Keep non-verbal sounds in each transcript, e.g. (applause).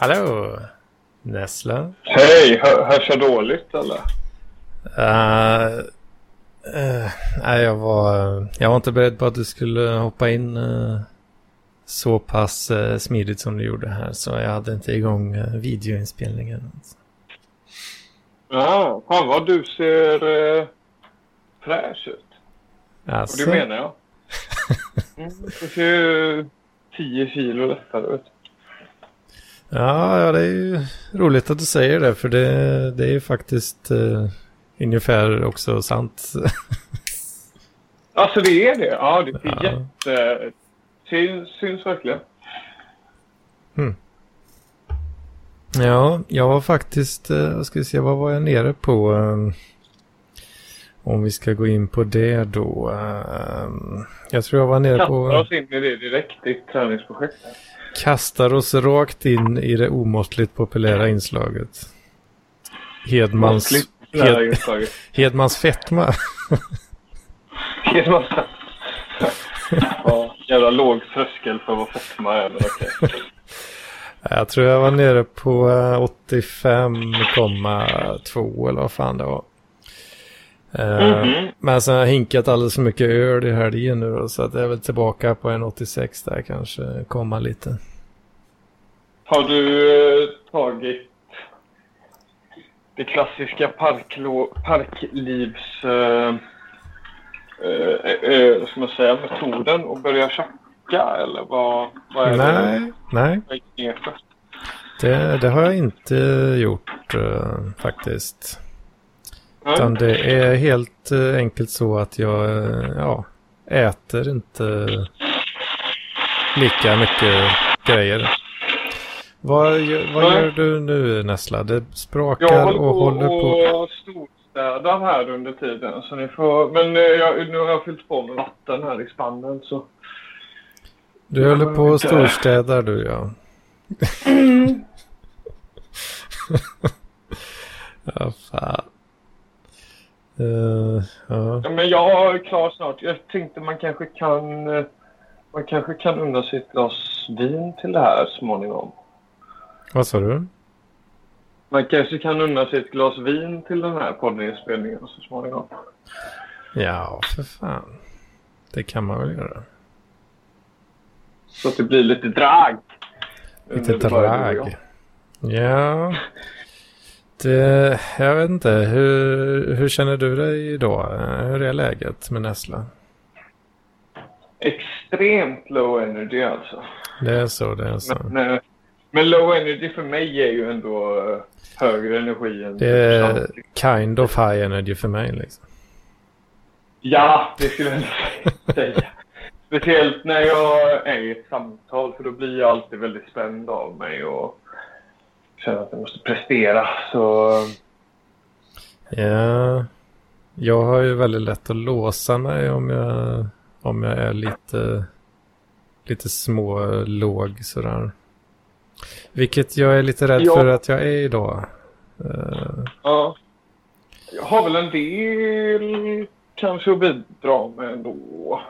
Hallå! Nessla? Hej, hör, hörs jag dåligt eller? Uh, uh, nej, jag var, jag var inte beredd på att du skulle hoppa in uh, så pass smidigt som du gjorde här. Så jag hade inte igång videoinspelningen. Ja, fan vad du ser fräsch ut. Alltså. Och det menar jag. (laughs) Mm, du ser ju 10 kilo lättare ut. Ja, ja, det är ju roligt att du säger det. För det, det är ju faktiskt uh, ungefär också sant. (laughs) alltså det är det? Ja, det ser Ja. jätte... Syns, syns verkligen. Ja, jag var faktiskt, eh, vad ska vi se, vad var jag nere på? eh, Om vi ska gå in på det då. eh, Jag tror jag var nere Kastar på, oss in i det direkt i ett träningsprojekt. Kastar oss rakt in i det omåttligt populära inslaget. Hedmans, Hed, inslaget. (laughs) Hedmans fetma. (laughs) Hedmans Ja, jävla låg tröskel för vad fetma är. Men okej. (laughs) Jag tror jag var nere på eh, 85,2 eller vad fan det var. Mhm. Men sen har jag hinkat alldeles för mycket öl i helgen nu då, så att jag är väl tillbaka på en 86 där kanske, komma lite. Har du eh, tagit det klassiska parklo, parklivs... Eh, eh, eh, ska man säga, metoden och börja tjacka eller vad, vad är Nej, nej, det? Nej. det, det har jag inte gjort faktiskt. Utan det är helt eh, enkelt så att jag eh, ja, äter inte lika mycket grejer. Vad, gör- vad gör du nu Nessla? Det Jag sprakar håller och håller på. och storstädar här under tiden. Så ni får, men eh, jag, nu har jag fyllt på med vatten här i spannen så... Du håller på och storstädar du ja. (laughs) ja, fan. Eh, ja. Ja, men jag är klar snart. Jag tänkte man kanske kan... eh, Man kanske kan unna sig ett glas vin till det här småningom. Vad sa du? Man kanske kan unna sig ett glas vin till den här poddinspelningen så småningom. Ja, för fan. Det kan man väl göra. Så att det blir lite drag. Lite drag. Ja. (laughs) Det, jag vet inte. Hur, hur känner du dig idag? Hur är läget med Nessla? Extremt low energy alltså. Det är så, det är så. Men, eh, men low energy för mig är ju ändå eh, högre energi än... Det är kind of high energy för mig liksom. Ja, det skulle jag säga. Speciellt när jag är i ett samtal för då blir jag alltid väldigt spänd av mig och känner att jag måste prestera. Så Ja. Jag har ju väldigt lätt att låsa mig om jag, om jag är lite, lite små låg sådär. Vilket jag är lite rädd Ja. för att jag är idag. Eh, ja. Jag har väl en del kanske att bidra med ändå.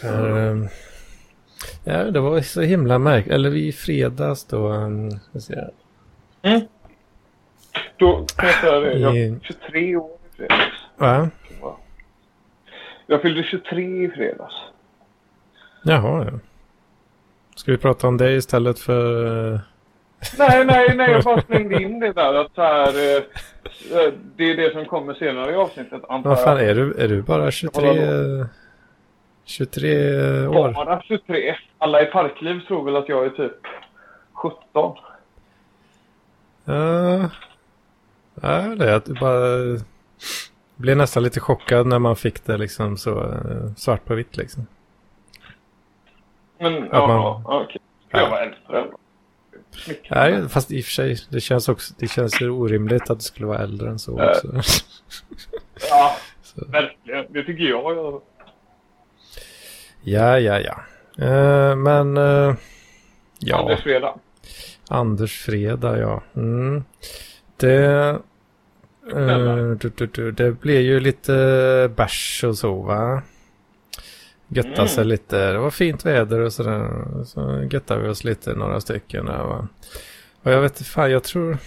För, ehm, ja, det var så himla märkligt. Eller i fredags då. Um, vi se. Då kan jag säga det. Jag I- är 23 år i fredags. Va? Jag fyllde 23 i fredags. Jaha, ja. Ska vi prata om det istället för... eh, Nej, nej, nej. Jag bara (laughs) slängde in det där. Att så här, eh, eh, det är det som kommer senare i avsnittet. Vad fan, jag. är du, är du bara 23... Hålla 23 år? Bara 23. Alla i Parkliv tror väl att jag är typ 17. Ja. Ja, det är att du bara... Blev nästan lite chockad när man fick det liksom så eh, svart på vitt liksom. Men ja, man- ja, okej. Jag var äldre. Nej, fast i och för sig, det känns också, det känns ju orimligt att det skulle vara äldre än så Äh. också. Ja, (laughs) Så. verkligen. Det tycker jag. jag Ja, ja, ja. Eh, men... eh, ja, Anders Fredag. Anders Fredag, ja. Mm. Det... eh, du, du, du, det blev ju lite bärs och så, va? götta sig lite. Det var fint väder och sådär. Så göttade vi oss lite några stycken. Där, va? Och jag vet inte fan, jag tror...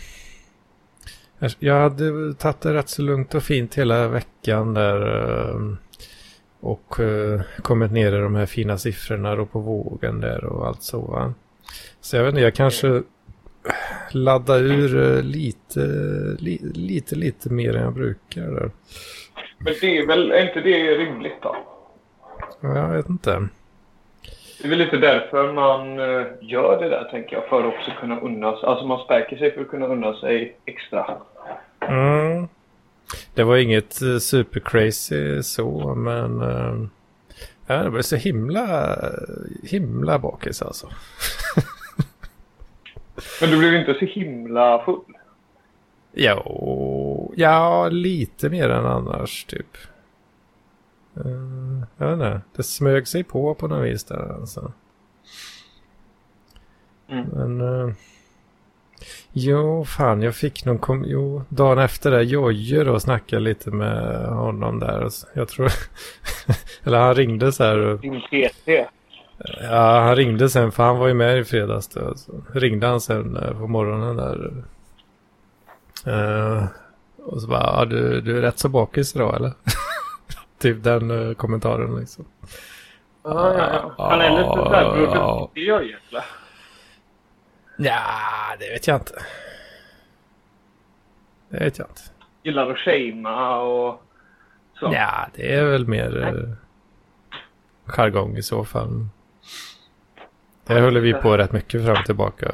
jag- hade tagit det rätt så lugnt och fint hela veckan där. eh, Och eh, kommit ner i de här fina siffrorna då på vågen där och allt så va. Så jag vet inte, jag kanske ladda ur eh, lite, li, lite, lite mer än jag brukar där. Men det är väl är inte det rimligt då? Ja, Jag vet inte. Det är väl lite därför man eh, gör det där tänker jag. För att också kunna unna sig. Alltså man späker sig för att kunna unna sig extra. Mm. Det var inget eh, super crazy så, men eh, ja, det var så himla, himla bakis alltså. (laughs) Men du blev inte så himla full. Jo, ja, lite mer än annars typ. Uh, jag vet inte, det smög sig på på något vis där alltså. Mm. Men... Uh, jo, fan jag fick någon... Kom, jo, dagen efter det, Jojje då snackade lite med honom där. Jag tror... (laughs) Eller han ringde så här. Din PT. Ja, han ringde sen för han var ju med i fredags då. Så ringde han sen eh, på morgonen där. Eh, och så bara, ja, du, du är rätt så bakis idag eller? (laughs) typ den eh, kommentaren liksom. Ja, ja, ja. Han är lite såhär Ja. Bror det gör ju? Ja, det vet jag inte. Det vet jag inte. Gillar att shamea och så. Ja, det är väl mer eh, jargong i så fall. Det håller vi på rätt mycket fram och tillbaka.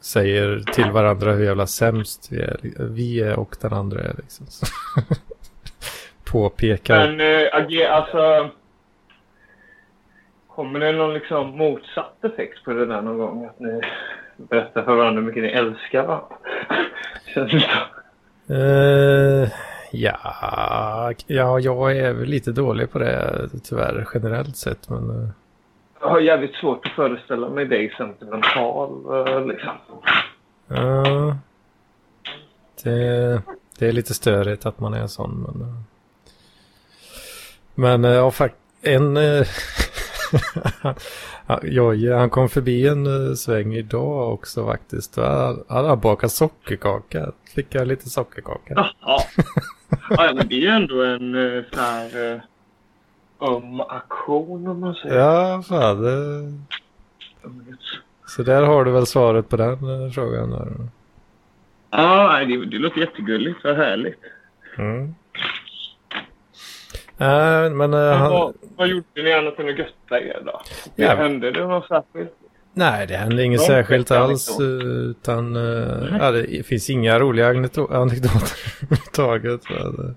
Säger till varandra hur jävla sämst vi är, vi är och den andra är liksom. (laughs) Påpekar. Men äh, alltså... Kommer det någon liksom motsatt effekt på det där någon gång? Att ni berättar för varandra hur mycket ni älskar varandra? (laughs) Känns det så? Eh, ja, ja, jag är väl lite dålig på det tyvärr generellt sett. Men eh, Jag har jävligt svårt att föreställa mig dig sentimental eh, liksom. ja, det, det är lite störigt att man är sån. Men, men ja, fakt en... (laughs) eh, (laughs) Ja, Jojje, han kom förbi en uh, sväng idag också faktiskt. Han hade bakat sockerkaka. Fick jag lite sockerkaka. Jaha. Ja, men det är ju ändå en uh, så här uh, öm aktion om man säger. Ja, fan. Det... Så där har du väl svaret på den eh, frågan. Där. Ja, det, det låter jättegulligt. Vad härligt. Mm. Äh, men äh, Men han... vad, vad gjorde ni annat än att götta er då? Ja. Hände det något särskilt? Nej, det hände inget Bra, särskilt alls. eh, Utan äh, ja, det finns inga roliga anekdo- anekdoter (laughs) överhuvudtaget. Men,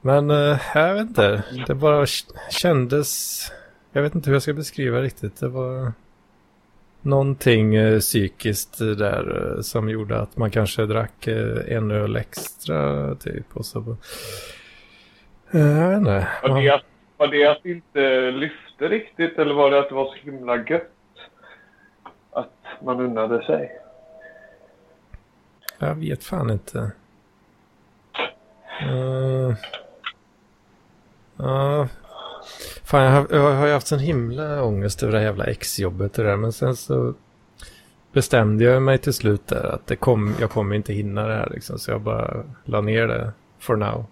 Men äh, jag vet inte. Det bara kändes... Jag vet inte hur jag ska beskriva riktigt. Det var någonting psykiskt där som gjorde att man kanske drack en öl extra typ. Och så... Vet inte. Var det, att, var det att det inte lyfte riktigt eller var det att det var så himla gött? Att man unnade sig? Jag vet fan inte. Uh, uh, fan, jag har, jag har haft sån himla ångest över det här jävla exjobbet och det där. Men sen så bestämde jag mig till slut där att det kom, jag kommer inte hinna det här liksom. Så jag bara la ner det for now.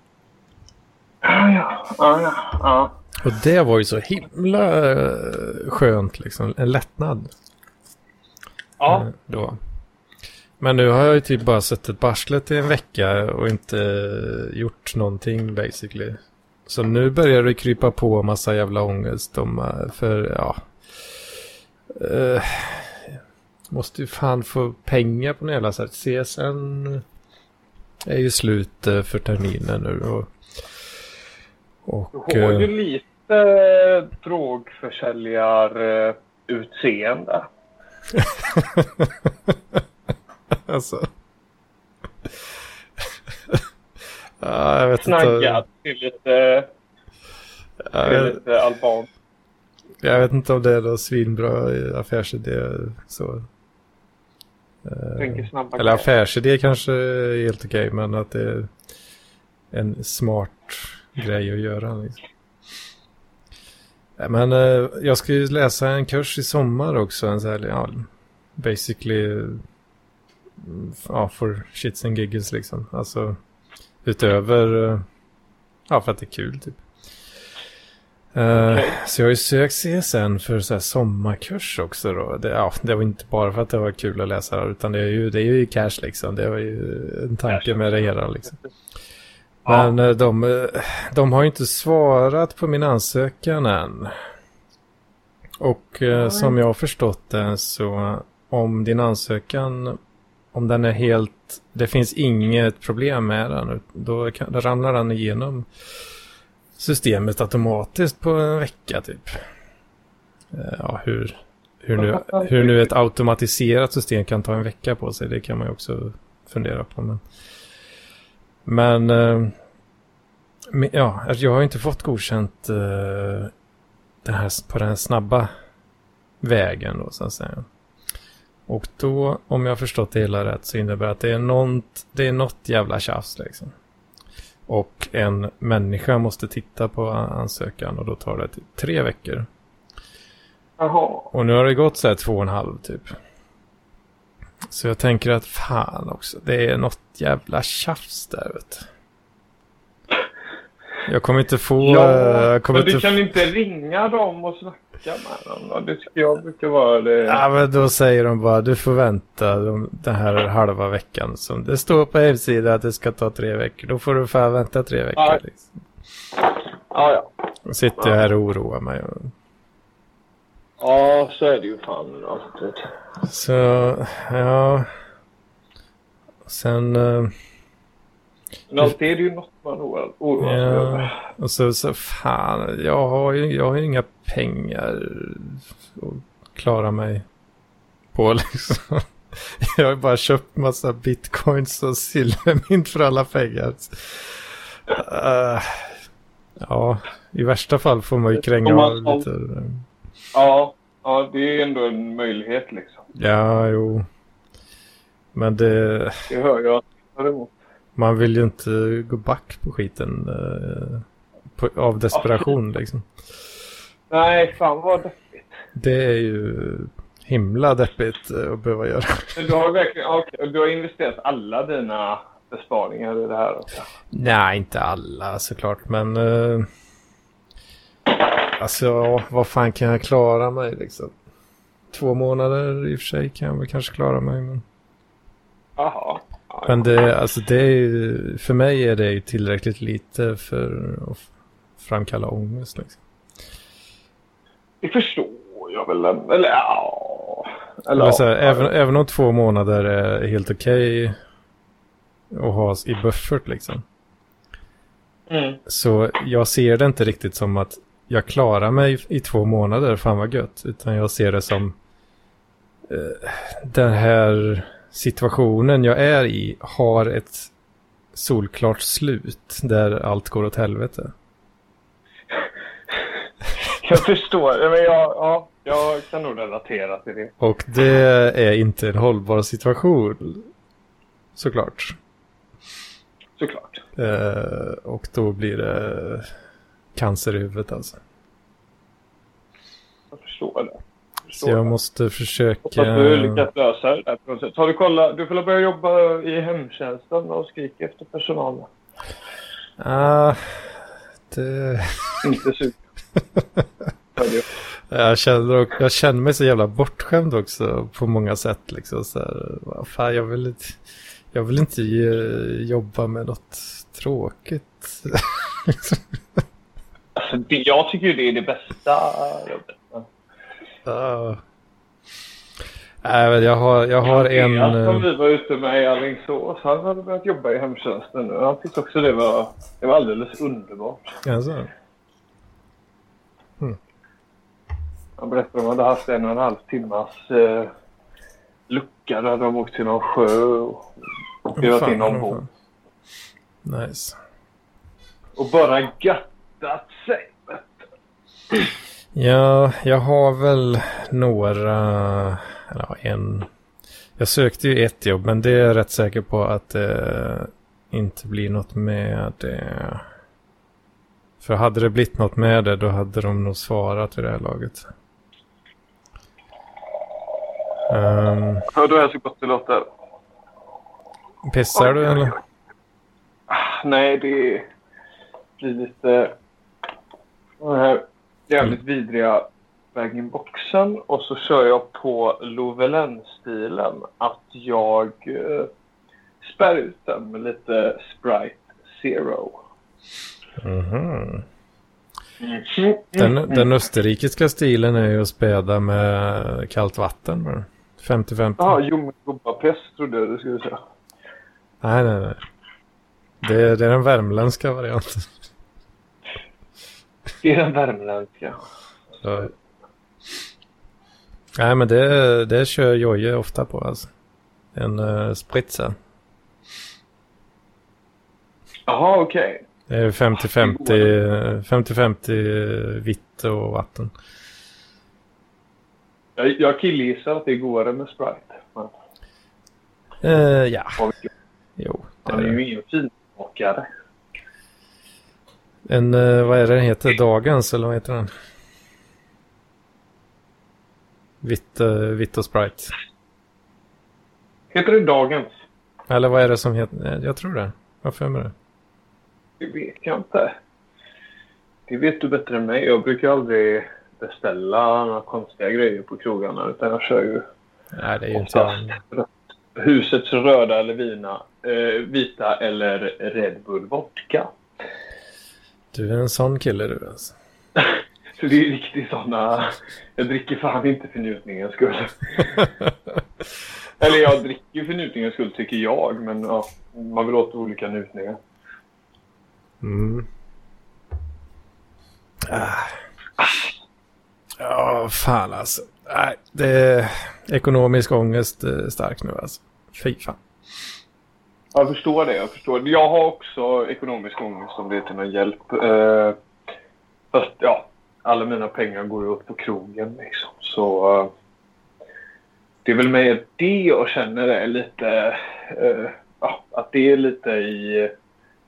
Ja, ja, ja. Och det var ju så himla eh, skönt liksom. En lättnad. ja. eh, Då. Men nu har jag ju typ bara suttit barslet i en vecka och inte eh, gjort någonting basically. Så nu börjar det krypa på massa jävla ångest om, för ja. Uh, måste ju fan få pengar på något jävla sätt. CSN är ju slut för terminen nu. Och, och, Du har ju eh, lite drogförsäljarutseende. (laughs) alltså. (laughs) ja, jag vet inte. Snaggad till lite, jag, lite alban. jag vet inte om det är någon svinbra affärsidé. Så. Eh, Eller grejer. affärsidé kanske är helt okej, men att det är en smart grej att göra. Liksom. Men eh, jag ska ju läsa en kurs i sommar också. En så här, ja, basically, mm, ja, for shits and giggles liksom. Alltså utöver, eh, ja, för att det är kul typ. Eh, Okej. Så jag har ju sökt CSN för så här sommarkurs också då. Det, ja, det var inte bara för att det var kul att läsa utan det är ju, det är ju cash liksom. Det var ju en tanke med det hela liksom. Men eh, de, eh, de har ju inte svarat på min ansökan än. Och eh, som jag har förstått det så om din ansökan, om den är helt, det finns inget problem med den, då, kan, då ramlar den igenom systemet automatiskt på en vecka typ. Eh, Ja, hur, hur, nu, hur nu ett automatiserat system kan ta en vecka på sig, det kan man ju också fundera på. Men, men eh, men, ja, alltså, jag har inte fått godkänt eh, den här, på den här snabba vägen då så att säga. Och då, om jag har förstått det hela rätt, så innebär det att det är, något, det är något jävla tjafs liksom. Och en människa måste titta på ansökan och då tar det typ tre veckor. Jaha. Och nu har det gått så här två och en halv typ. Så jag tänker att fan också, det är något jävla tjafs där vet du. Jag kommer inte få... Ja, kommer men du inte kan inte ringa dem och snacka med dem då? Det tycker jag brukar vara det. Ja, men då säger de bara du får vänta de, den här halva veckan. Som det står på hemsidan att det ska ta tre veckor. Då får du fan vänta tre veckor. Ja. Liksom. Ja, ja. Sitter jag här och oroar mig. Och, Ja, så är det ju fan alltid. så, ja. Sen... eh, Men alltid är det ju något man oroar sig över. och så, så fan, jag har ju jag har ju inga pengar att klara mig på (laughs) liksom. Jag har ju bara köpt massa bitcoins och silvermynt för alla pengar. Eh, ja, i värsta fall får man ju kränga Om av man- lite. Ja, ja, det är ändå en möjlighet liksom. Ja, jo. Men det, Det hör jag däremot. man vill ju inte gå back på skiten eh, på, av desperation liksom. Nej, fan vad deppigt. Det är ju himla deppigt eh, att behöva göra. Men Du har verkligen, ja, okej, du har investerat alla dina besparingar i det här också. Nej, inte alla såklart, men... Uh, alltså, vad fan kan jag klara mig liksom? Två månader i och för sig kan jag väl kanske klara mig, men... Jaha. Ja, Men det, alltså det är ju, för mig är det ju tillräckligt lite för att framkalla ångest liksom. Det förstår jag väl. Eller ja. Eller, Eller så här, ja. även, även om två månader är helt okej att ha i buffert liksom. Mm. Så jag ser det inte riktigt som att jag klarar mig i två månader, fan vad gött. Utan jag ser det som eh, den här situationen jag är i har ett solklart slut där allt går åt helvete. (laughs) Jag förstår. Men jag, ja, jag kan nog relatera till det. Och det är inte en hållbar situation. Såklart. Såklart. Eh, och då blir det cancer i huvudet alltså. Jag förstår det. Jag förstår Så jag det. måste försöka... Hoppas du lyckas lösa det där på något sätt. Har du kollat? Du får börja jobba i hemtjänsten och skrika efter personal. Ah, det... Inte sugen. (laughs) Jag känner, och- jag känner mig så jävla bortskämd också på många sätt. Liksom, så här, fan, jag, vill inte, jag vill inte jobba med något tråkigt. (laughs) Alltså, det, jag tycker ju det är det bästa jobbet. Men- Ah. Nej, men jag har, jag har en... Andreas som eh, vi var ute med i Alingsås, han hade börjat jobba i hemtjänsten nu. Han tyckte också det var, det var alldeles underbart. Alltså, Han berättade att de hade haft en och en halv timmas eh, lucka där de åkt till någon sjö och skruvat fan, in någon fan. Nice. Och bara göttat sig. du. Ja, jag har väl några... Ja, en... Jag sökte ju ett jobb, men det är jag rätt säker på att det inte blir något med det. För hade det blivit något med det då hade de nog svarat vid det här laget. Um, då är jag så gott det låter. pissar du eller? Ah, Nej, det blir lite... Den här jävligt vidriga bag-in-boxen och så kör jag på Lovelen-stilen att jag eh, spär ut den med lite Sprite Zero. Mhm. Mm. Den, den österrikiska stilen är ju att späda med kallt vatten bara. 50-50. Ja, Ljungskobapest trodde jag du skulle säga. Nej, nej, nej. Det, det är den värmländska varianten. Den värmländska. Så. Nej, men det, det kör Jojje ofta på alltså. En uh, spritzer. Jaha, okej. Det är 50-50 50-50 vitt och vatten. Jag, jag killgissar att det är godare med Sprite. Men, Eh, ja, jo. Det han är är ju ingen finsmakare. En, eh, vad är det den heter? Dagens eller vad heter den? Vitt, uh, vitt och Sprite. Heter det Dagens? Eller vad är det som heter? eh, Jag tror det. Vad för mig det? Det vet jag inte. Det vet du bättre än mig. Jag brukar aldrig beställa några konstiga grejer på krogarna utan jag kör ju Nej, det är ju inte husets röda eller vina, eh, vita eller Red Bull vodka. Du är en sån kille du alltså. Så (laughs) det är riktigt sådana... Jag dricker fan inte för njutningens skull. (laughs) Eller jag dricker för njutningens skull tycker jag, men ja, man vill åt olika njutningar. Mm. Ah. Ja, fan alltså. Nej, det är ekonomisk ångest eh, stark nu alltså. Fy fan. Jag förstår det. Jag förstår det. Jag har också ekonomisk ångest om det är till någon hjälp. Eh, fast ja, alla mina pengar går ju åt på krogen liksom. Så eh, det är väl mer det jag känner är lite... Eh, ja, att det är lite i...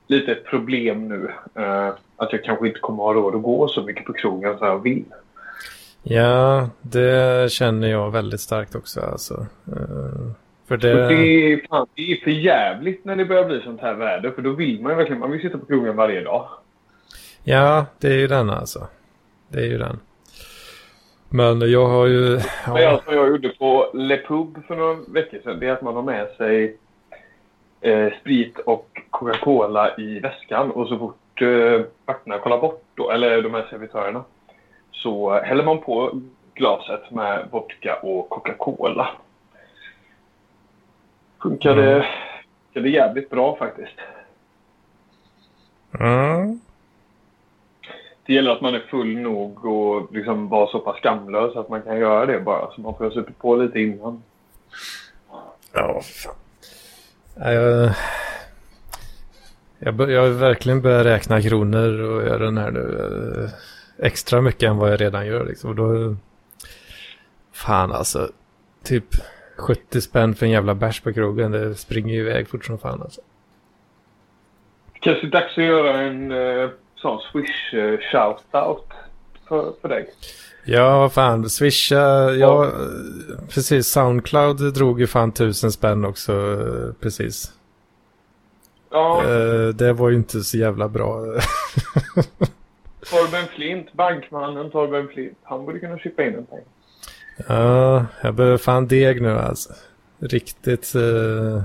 Lite ett problem nu. Eh, att jag kanske inte kommer ha råd att gå så mycket på krogen som jag vill. Ja, det känner jag väldigt starkt också alltså. Eh, för Det... det... det, är, fan, det är för jävligt när det börjar bli sånt här väder. För då vill man ju verkligen... Man vill sitta på krogen varje dag. Ja, det är ju den alltså. Det är ju den. Men jag har ju... Men Ja, jag, som jag gjorde på Le Pub för några veckor sedan, det är att man har med sig eh, sprit och Coca-Cola i väskan och så fort eh, vakterna kollar bort, då, eller de här servitörerna, så häller man på glaset med vodka och Coca-Cola. Funkade, Mm. funkade jävligt bra faktiskt. mm. Det gäller att man är full nog och liksom vara så pass skamlös att man kan göra det bara. Så man får supit på lite innan. Ja, fan. Ja, Jag, jag, jag verkligen börjat räkna kronor och göra den här nu. eh, Extra mycket än vad jag redan gör liksom. Då... Fan alltså. Typ 70 spänn för en jävla bärs på krogen. Det springer ju iväg fort som fan alltså. Kanske dags att göra en eh, sån Swish-shoutout för, för dig. Ja, vad fan. Swisha. Ja, precis. Soundcloud drog ju fan tusen spänn också. eh, Precis. Ja, Eh, Det var ju inte så jävla bra. (laughs) Torben Flint, bankmannen Torben Flint. Han borde kunna chippa in en peng. Ja, jag behöver fan deg nu alltså. Riktigt eh,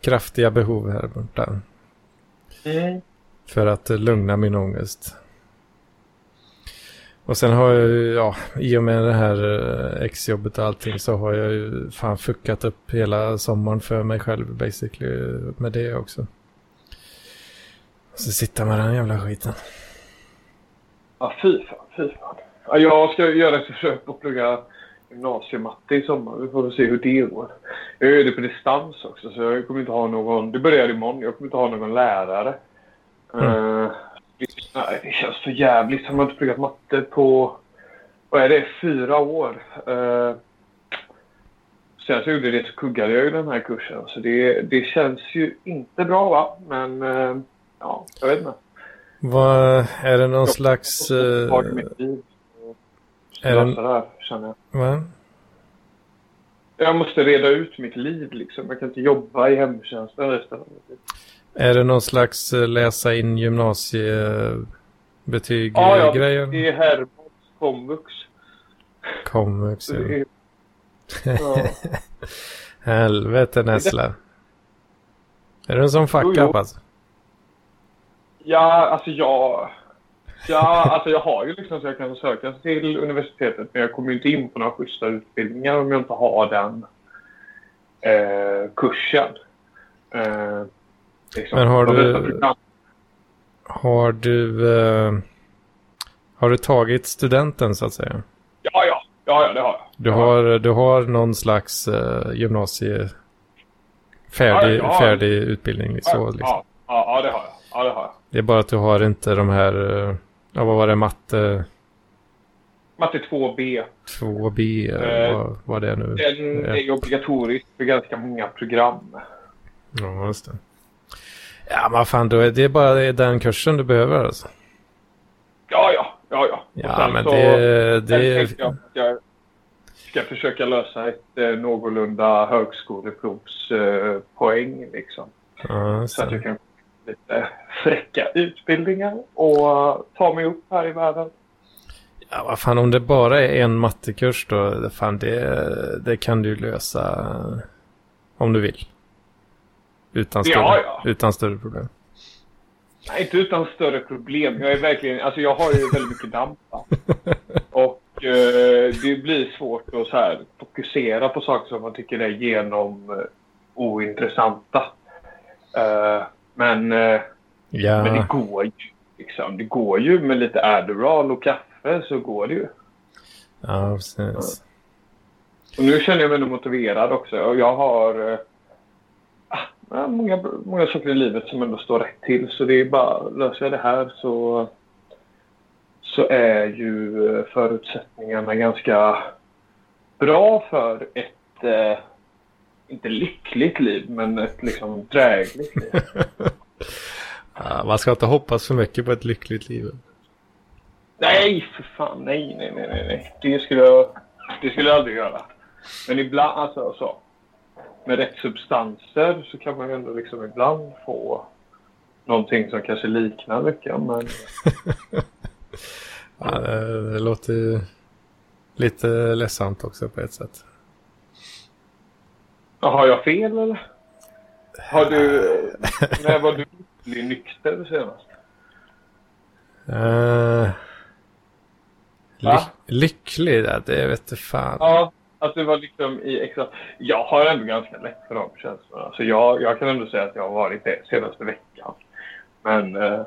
kraftiga behov här borta. Mm. För att lugna min ångest. Och sen har jag ju, ja, i och med det här eh, exjobbet och allting så har jag ju fan fuckat upp hela sommaren för mig själv basically med det också. Så sitta med den jävla skiten. Ja, fy fan, fy fan. Ja, jag ska göra ett försök att plugga gymnasiematte i sommar. Vi får väl se hur det går. Jag gör det på distans också, så jag kommer inte ha någon... Det börjar imorgon. Jag kommer inte ha någon lärare. Mm. Eh, det, känns för jävligt. Har man inte pluggat matte på... Vad är det? Fyra år. Uh, sen så gjorde det så kuggade jag ju den här kursen. Så det, det känns ju inte bra va? Men eh, ja, jag vet inte. Vad, är det någon Jag- slags... Jag måste ta tag i eh, mitt liv. och är här, känner jag. va? Jag måste reda ut mitt liv liksom. Jag kan inte jobba i hemtjänsten resten av mitt liv. Är det någon slags eh, läsa in gymnasiebetyg Ja, ja, grejer? det är Hermods komvux. Komvux, ja. är- (laughs) Ja. Helvete Nessla. Är du en sån fuck Jo, jo. up alltså? Ja, alltså jag... Ja, alltså jag har ju liksom så jag kan söka till universitetet men jag kommer ju inte in på några schyssta utbildningar om jag inte har den eh, kursen. Eh, liksom. Men har du- Har du... eh, har du tagit studenten så att säga? Ja, ja, ja, ja, det har jag. Du har, du har någon slags uh, gymnasie... Färdig, Ja, färdig utbildning. Så, liksom. ja, ja, ja, det har jag. Ja, det har jag. Det är bara att du har inte de här... ja, vad var det? Matte Matte 2B. 2B? eller Eh, vad, vad det nu? Den är ju obligatorisk för ganska många program. Ja, just det. Ja, men fan, då är det bara den kursen du behöver alltså. Ja, ja, ja, ja. Ja, men så- det... Det jag jag ska försöka lösa ett eh, någorlunda högskoleprovspoäng eh, liksom. ja, just Så att jag kan lite fräcka utbildningar och eh, ta mig upp här i världen. Ja, vad fan, om det bara är en mattekurs då, fan, det, det kan du lösa om du vill. Utan Ja, större, ja. utan större problem. Nej, inte utan större problem. Jag är verkligen, alltså jag har ju väldigt mycket damp. (laughs) Och eh, det blir svårt att så här fokusera på saker som man tycker är genom eh, ointressanta. Eh, men, eh, Ja, men det går ju. Liksom. Det går ju med lite Adderall och kaffe så går det ju. ja precis. Och nu känner jag mig motiverad också. Och jag har ah, många, många saker i livet som ändå står rätt till. Så det är bara, löser jag det här så, så är ju eh, förutsättningarna ganska bra för ett, eh, inte lyckligt liv, men ett liksom drägligt liv. (laughs) Ja, man ska inte hoppas för mycket på ett lyckligt liv. Nej, för fan. Nej, nej, nej, nej. Det skulle jag, det skulle jag aldrig göra. Men ibland, alltså så. Med rätt substanser så kan man ju ändå liksom ibland få någonting som kanske liknar lyckan. Men (laughs) Ja, det, det låter ju lite ledsamt också på ett sätt. Har jag fel eller? Har du, (laughs) när var du nykter senast? Uh, Va? ly lycklig, ja, det vet du fan. Ja, att du var liksom i extra... Jag har ändå ganska lätt för de känslorna. Så jag, jag kan ändå säga att jag har varit det senaste veckan. Men eh,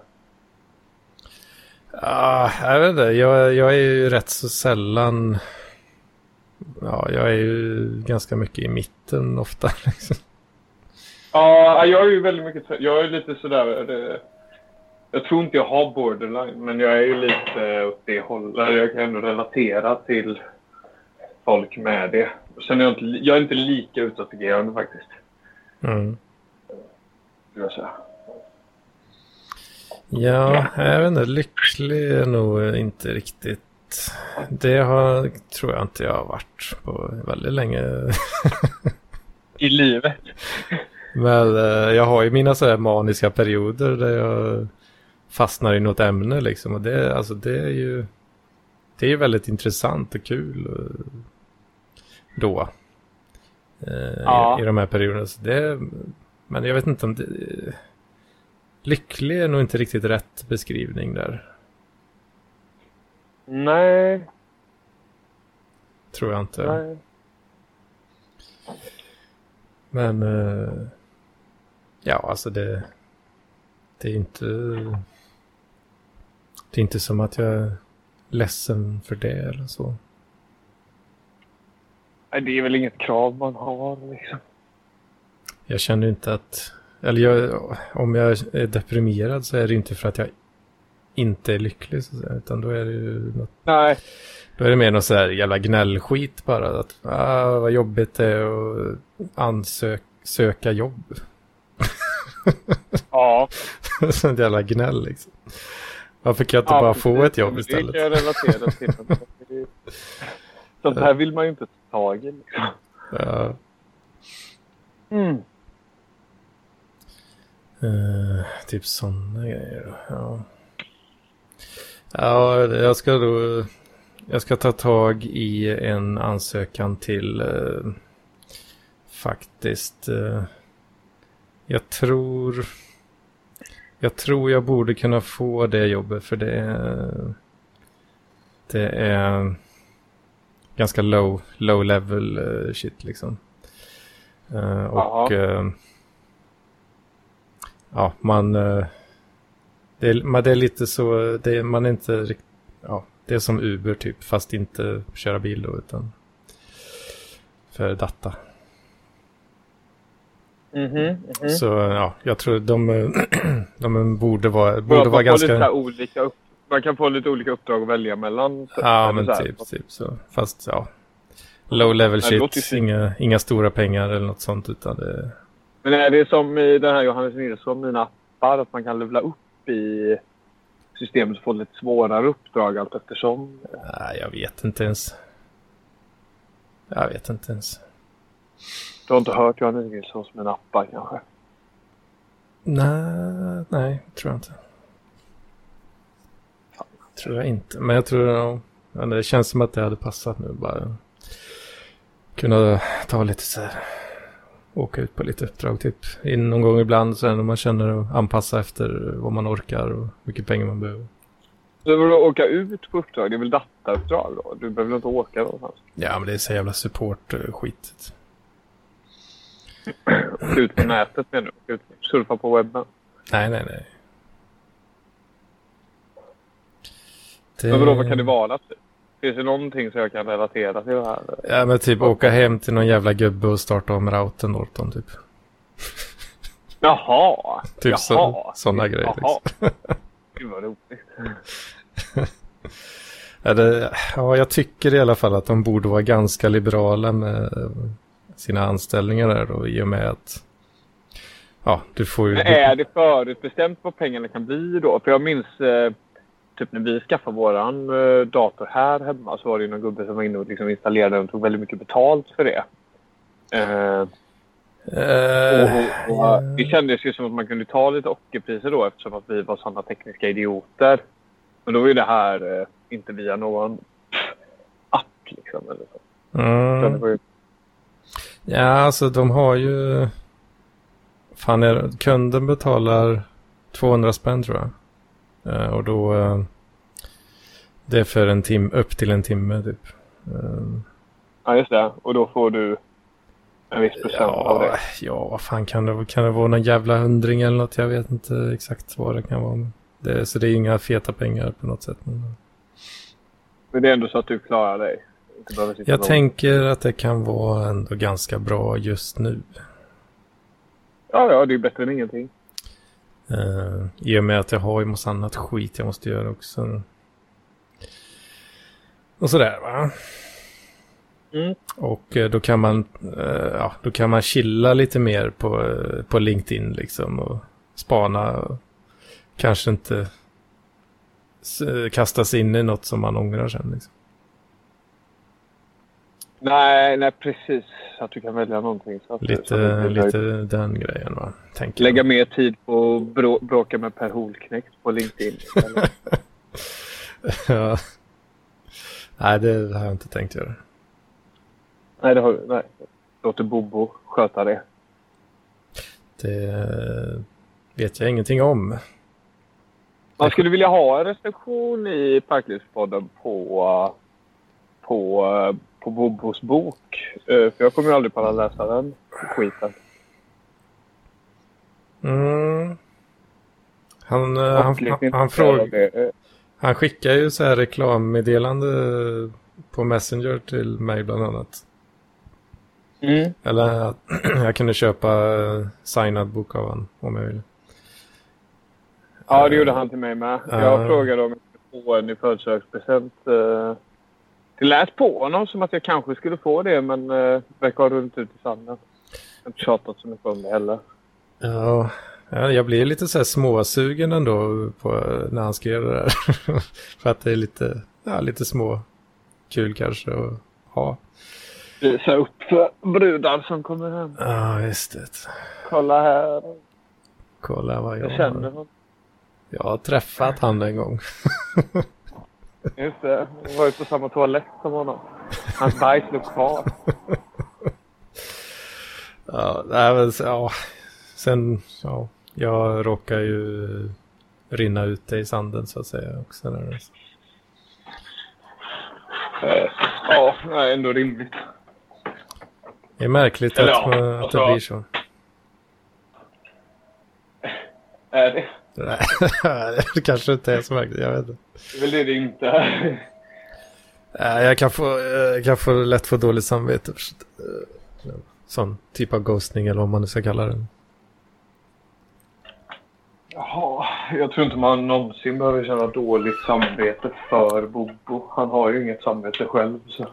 Ja, jag vet inte. Jag, jag är ju rätt så sällan... Ja, jag är ju ganska mycket i mitten ofta. (laughs) Liksom. Ja, jag är ju väldigt mycket... Jag är lite sådär... eh, Jag tror inte jag har borderline, men jag är ju lite åt det hållet. Jag kan ändå relatera till folk med det. Sen är jag inte, jag är inte lika utåtagerande faktiskt. Mm. Jag säga. Ja, jag vet inte. Lycklig är nog inte riktigt. Det har, tror jag inte jag har varit på väldigt länge. (laughs) I livet? Men eh, jag har ju mina så här maniska perioder där jag fastnar i något ämne liksom. Och det, alltså, det är ju det är ju väldigt intressant och kul eh, då. Eh, Ja. i, I de här perioderna. Så det, men jag vet inte om det... Lycklig är nog inte riktigt rätt beskrivning där. Nej, Tror jag inte. nej. Men eh, ja, alltså det, det är inte det är inte som att jag är ledsen för det eller så. Nej, det är väl inget krav man har liksom. Jag känner inte att, eller jag, om jag är deprimerad så är det inte för att jag inte är lycklig så att säga, utan då är det ju något, Nej. då är det mer något så här jävla gnällskit bara. Att, ah, vad jobbigt det är att ansöka söka jobb. Ja. (laughs) Sånt jävla gnäll liksom. Varför kan jag inte Ja, bara få ett jobb Men istället? Det kan jag relatera till. (laughs) Sånt här vill man ju inte ta tag i. Liksom. Ja. Mm. Eh, typ sådana grejer. Ja. Ja, jag ska då... Jag ska ta tag i en ansökan till eh, faktiskt. Eh, jag tror... Jag tror jag borde kunna få det jobbet för det är... Det är ganska low, low level eh, shit liksom. Eh, och... Eh, ja, man... eh, Det är, man, det är lite så, det är, man är inte rikt- ja, det är som Uber typ, fast inte köra bil då, utan för data. Mhm, mhm. Så ja, jag tror de, (clears throat) de borde vara, borde man vara så ganska... olika upp, man kan få lite olika uppdrag att välja mellan. Ja, Eller men så typ, typ så. Fast ja, low level Ja, ju shit, inga, inga stora pengar eller något sånt, utan det... Men är det som i den här Johannes Nilsson, mina appar, att man kan levla upp i systemet och få lite svårare uppdrag allt eftersom? Nej, jag vet inte ens. Jag vet inte ens. Du har inte hört Johannes Nilssons mina appar kanske? Nej, nej, tror jag inte. Tror jag inte. Men jag tror ja, det känns som att det hade passat nu bara. Kunna ta lite så här. Åka ut på lite uppdrag typ. In någon gång ibland så när man känner att anpassa efter vad man orkar och hur mycket pengar man behöver. Du vill åka ut på uppdrag? Det är väl datauppdrag då? Du behöver inte åka någonstans? Ja, men det är så jävla support-skit. Åka ut på nätet menar du? Ut, surfa på webben? Nej, nej, nej. Det... Men vadå, vad kan det vara? Typ? Finns det någonting som jag kan relatera till det här? Ja, men typ åka hem till någon jävla gubbe och starta om routern åt dem typ. Jaha! Typ Jaha. så, sådana grejer. Jaha. Liksom. (laughs) Gud vad roligt. (laughs) Ja, det, ja, jag tycker i alla fall att de borde vara ganska liberala med sina anställningar där då i och med att ja, du får ju... Men är det förutbestämt vad pengarna kan bli då? För jag minns eh, typ när vi skaffade våran eh, dator här hemma så var det ju någon gubbe som var inne och liksom installerade den och tog väldigt mycket betalt för det. Eh, Eh, och, och, Det kändes ju som att man kunde ta lite ockerpriser då eftersom att vi var sådana tekniska idioter. Men då var ju det här eh, inte via någon app liksom. Eller så. Mm, ju, ja, alltså de har ju... Fan, är, kunden betalar 200 spänn tror jag. Eh, och då... Eh, det är för en timme, upp till en timme typ. Eh, ja, just det. Och då får du en viss procent av Ja, det. ja, vad fan kan det, kan det vara någon jävla hundring eller något? Jag vet inte exakt vad det kan vara. Det, så det är inga feta pengar på något sätt. Men Men det är ändå så att du klarar dig. Sitta jag tänker att det kan vara ändå ganska bra just nu. Ja, ja, det är bättre än ingenting. Uh, I och med att jag har ju massa annat skit jag måste göra också. Och sådär va. Mm. Och eh, då kan man, eh, ja, då kan man chilla lite mer på, eh, på LinkedIn liksom och spana. Och kanske inte kasta sig in i något som man ångrar sen. Liksom. Nej, nej, precis. Så att du kan välja någonting. Så att, så Lite, lite den grejen va. Tänker Lägga jag. mer tid på att brå, bråka med Per Holknekt på LinkedIn. (laughs) Ja. Nej, det har jag inte tänkt göra. nej, det har du. Nej. Låter Bobo sköta det. Det vet jag ingenting om. Man skulle vilja ha en recension i Parklivspodden på, på, på Bobos bok. Eh, För jag kommer ju aldrig palla läsa den skiten. Mm. Han, eh, han, han, han, fråg, han skickar ju så här reklammeddelande på Messenger till mig bland annat. Mm. Eller att (clears throat) jag kunde köpa eh, signad bok av honom om jag ville. Ja, det gjorde han till mig med. Ja. Jag frågade om jag skulle få en i födelsedagspresent. Det lät på honom som att jag kanske skulle få det, men uh, verkar ha runnit ut i sanden. Jag har inte tjatat så mycket om det heller. Ja, Ja, jag blir lite så här småsugen ändå på när han skrev det där. (laughs) För att det är lite, ja, lite små kul kanske att ha. Visa upp för brudar som kommer hem. Ja, just det. Kolla här. Kolla vad jag, Jag känner honom. Jag har träffat han en gång. (laughs) Just det. Jag var ju på samma toalett som honom. Hans bajs låg kvar. Ja, nej, men, ja. Sen, ja, jag råkar ju rinna ut det i sanden så att säga också. Där. Eh, Ja, nej, ändå rimligt. Det är märkligt Eller att, ja, man, att alltså- det blir så. Är det? Nej, (laughs) det kanske inte är så märkligt, jag vet inte. Det är väl det det inte är. Jag kan få, jag kan få lätt få dåligt samvete. Eh, Sån typ av ghostning eller vad man nu ska kalla det. Jaha, jag tror inte man någonsin behöver känna dåligt samvete för Bobo. Han har ju inget samvete själv. Så.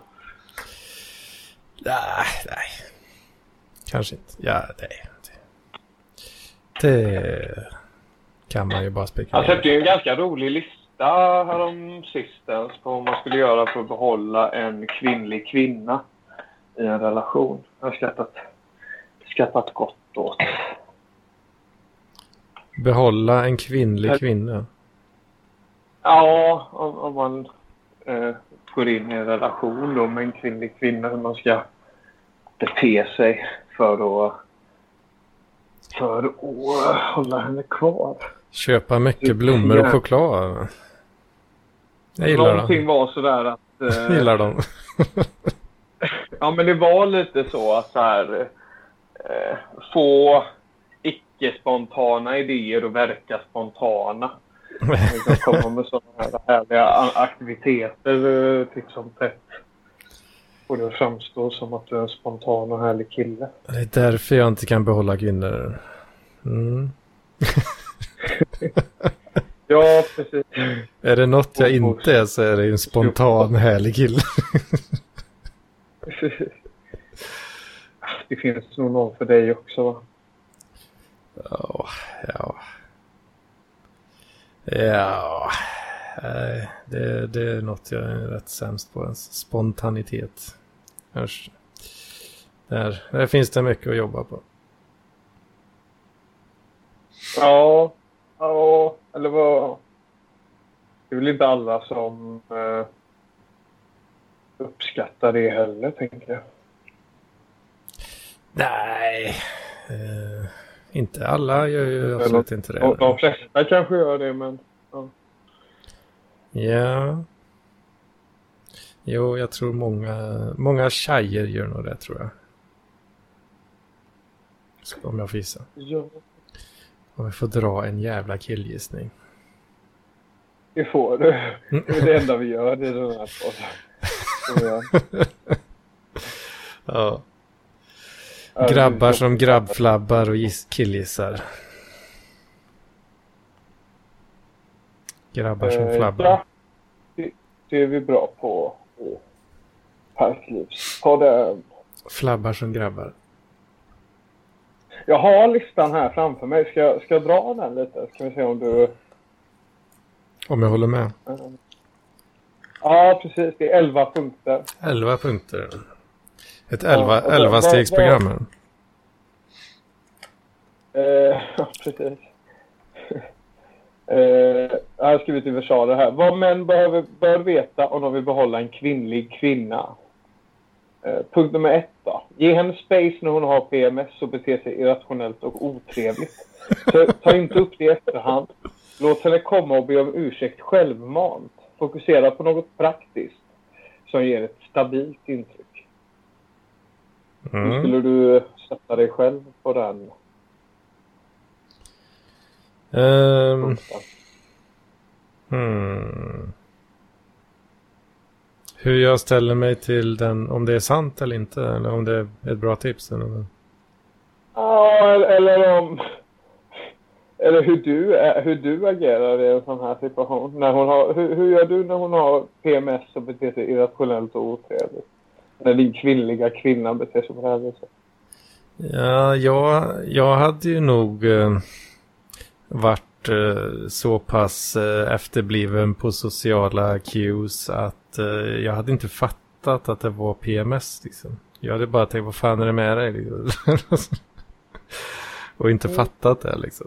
Nej, nej. Kanske inte. Ja, nej. Det kan man ju bara Han spekulera släppte ju en ganska rolig lista härom sistens på vad man skulle göra för att behålla en kvinnlig kvinna i en relation. Jag har skrattat, skrattat gott åt. Behålla en kvinnlig Här- kvinna. Ja, om, om man eh, går in i en relation då med en kvinnlig kvinna hur man ska bete sig för att för att hålla henne kvar. Köpa mycket blommor och choklad. Jag gillar Någonting dem. var sådär att... (laughs) eh, Jag gillar dem. (laughs) Ja, men det var lite så att så här, eh, få icke-spontana idéer och verka spontana. (laughs) Liksom komma med sådana här härliga aktiviteter eh, titt som tätt. Och det framstår som att du är en spontan och härlig kille. Det är därför jag inte kan behålla kvinnor. Mm. (laughs) Ja, precis. Är det något jag inte är så är det en spontan härlig kille. (laughs) Det finns nog någon för dig också va? Ja, ja. Ja, det, det är något jag är rätt sämst på. en Spontanitet. Hörs. Där, där finns det mycket att jobba på. Ja, ja, eller vad? Det är väl inte alla som eh, uppskattar det heller, tänker jag. Nej, eh, inte alla gör ju absolut inte De, det. de flesta kanske gör det, men Ja. Jo, jag tror många, många tjejer gör nog det tror jag. Om jag får gissa. ja, Om vi får dra en jävla killgissning. det får du. Det är det (laughs) enda vi gör i den här podden. Ja. Grabbar det- som grabbflabbar och giss- killgissar. Grabbar som Eh, flabbar. Ja, det, det är vi bra på Parklivs. Ta det. Flabbar som grabbar. Jag har listan här framför mig. Ska, jag- ska jag dra den lite? Ska vi se om du... Om jag håller med. Ja, precis. Det är 11 punkter. 11 punkter. Ett Ja, 11, och vad- 11 vad- stegsprogram. här. Eh, (laughs) ja, precis. Eh, jag har skrivit i versaler här. Vad män behöver, bör veta om de vill behålla en kvinnlig kvinna. Eh, punkt nummer ett då. Ge henne space när hon har PMS och beter sig irrationellt och otrevligt. Så, ta inte upp det i efterhand. Låt henne komma och be om ursäkt självmant. Fokusera på något praktiskt som ger ett stabilt intryck. Hur Mm. skulle du sätta dig själv på den punkten? hmm. Hur jag ställer mig till den, om det är sant eller inte, eller om det är ett bra tips. Eller... Ja, eller, eller om... Eller hur du, hur du agerar i en sån här situation. När hon har, hur, hur gör du när hon har PMS och beter sig irrationellt och otrevligt? När din kvinnliga kvinna beter sig på det här viset. Ja, jag, jag hade ju nog... eh, varit eh, så pass eh, efterbliven på sociala cues att eh, jag hade inte fattat att det var PMS. Liksom. Jag hade bara tänkt, vad fan är det med dig? Liksom. (laughs) Och inte Mm. fattat det liksom.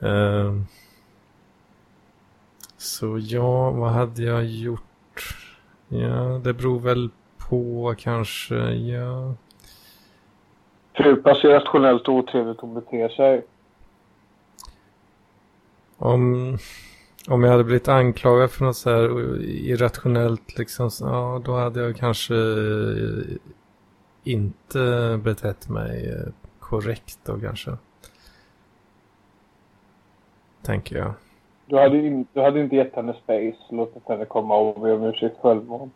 Ehm. så ja, vad hade jag gjort? Ja, det beror väl på kanske, ja. Hur pass irrationellt och otrevligt hon beter sig. Om, om jag hade blivit anklagad för något så här irrationellt liksom, så, ja då hade jag kanske inte betett mig eh, korrekt då kanske. Tänker jag. Du hade, in, du hade inte gett henne space, låtit henne komma och be om ursäkt självmant.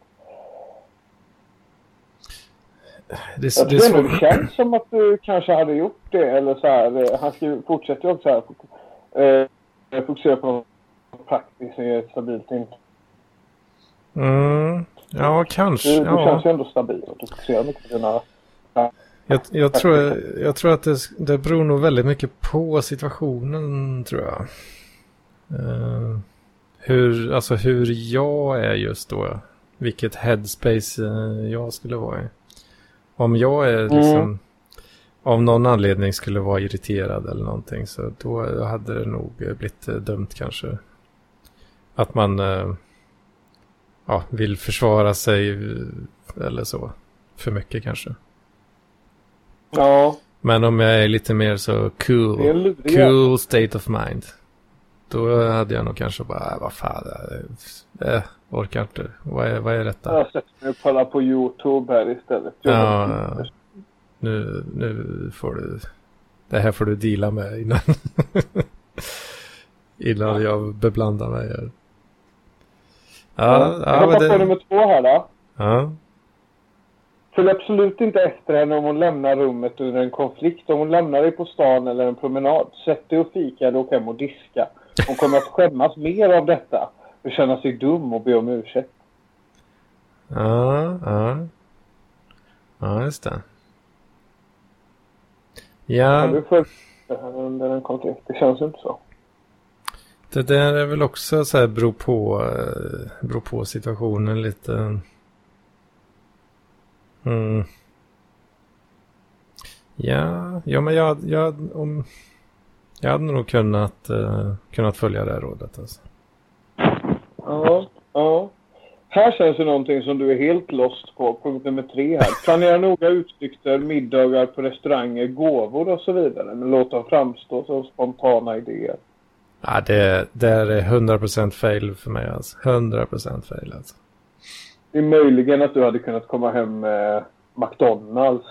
Det, Jag det, det så, känns som att du kanske hade gjort det. Eller så här, eh, han fortsätter ju också här. Eh, fokusera på något praktiskt och ett stabilt intryck. mm, ja, kanske. Du, Ja. känns ju ändå stabil och du fokuserar mycket på dina... Jag, jag, tror, jag tror att det, det beror nog väldigt mycket på situationen tror jag. Eh, hur, alltså hur jag är just då. Vilket headspace eh, jag skulle vara i. Om jag är liksom av någon anledning skulle vara irriterad eller någonting så då hade det nog blivit eh, dumt kanske. Att man eh, ja, vill försvara sig eh, eller så. För mycket kanske. Ja, Men om jag är lite mer så cool, cool state of mind. Då hade jag nog kanske bara, äh, vad fan, äh, äh, orkar inte. Vad är, vad är detta? Jag sätter mig och kollar på YouTube här istället. Ja, ja. Nu, nu får du, det här får du deala med innan, (laughs) innan jag beblandar mig här. Ja, jag ja, hoppar men på det, nummer två här då. ja, Följ absolut inte efter henne om hon lämnar rummet under en konflikt. Om hon lämnar dig på stan eller en promenad, sätt dig och fika eller åk hem och diska. Hon kommer att skämmas (laughs) mer av detta och känna sig dum och be om ursäkt. ja, ja, ja, just det. Har Ja, du följt henne under en konflikt? Det känns inte så. Det där är väl också så här beror på, eh, beror på situationen lite. Mm. Ja, ja men jag, jag, om, jag hade nog kunnat, uh, kunnat följa det här rådet alltså. Ja, ja. Här känns det någonting som du är helt lost på. Punkt nummer tre här. Planera noga utflykter, middagar på restauranger, gåvor och så vidare. Men låt dem framstå som spontana idéer. Ja, det, det är 100% fail för mig alltså. 100% fail alltså. Det är möjligen att du hade kunnat komma hem med McDonalds.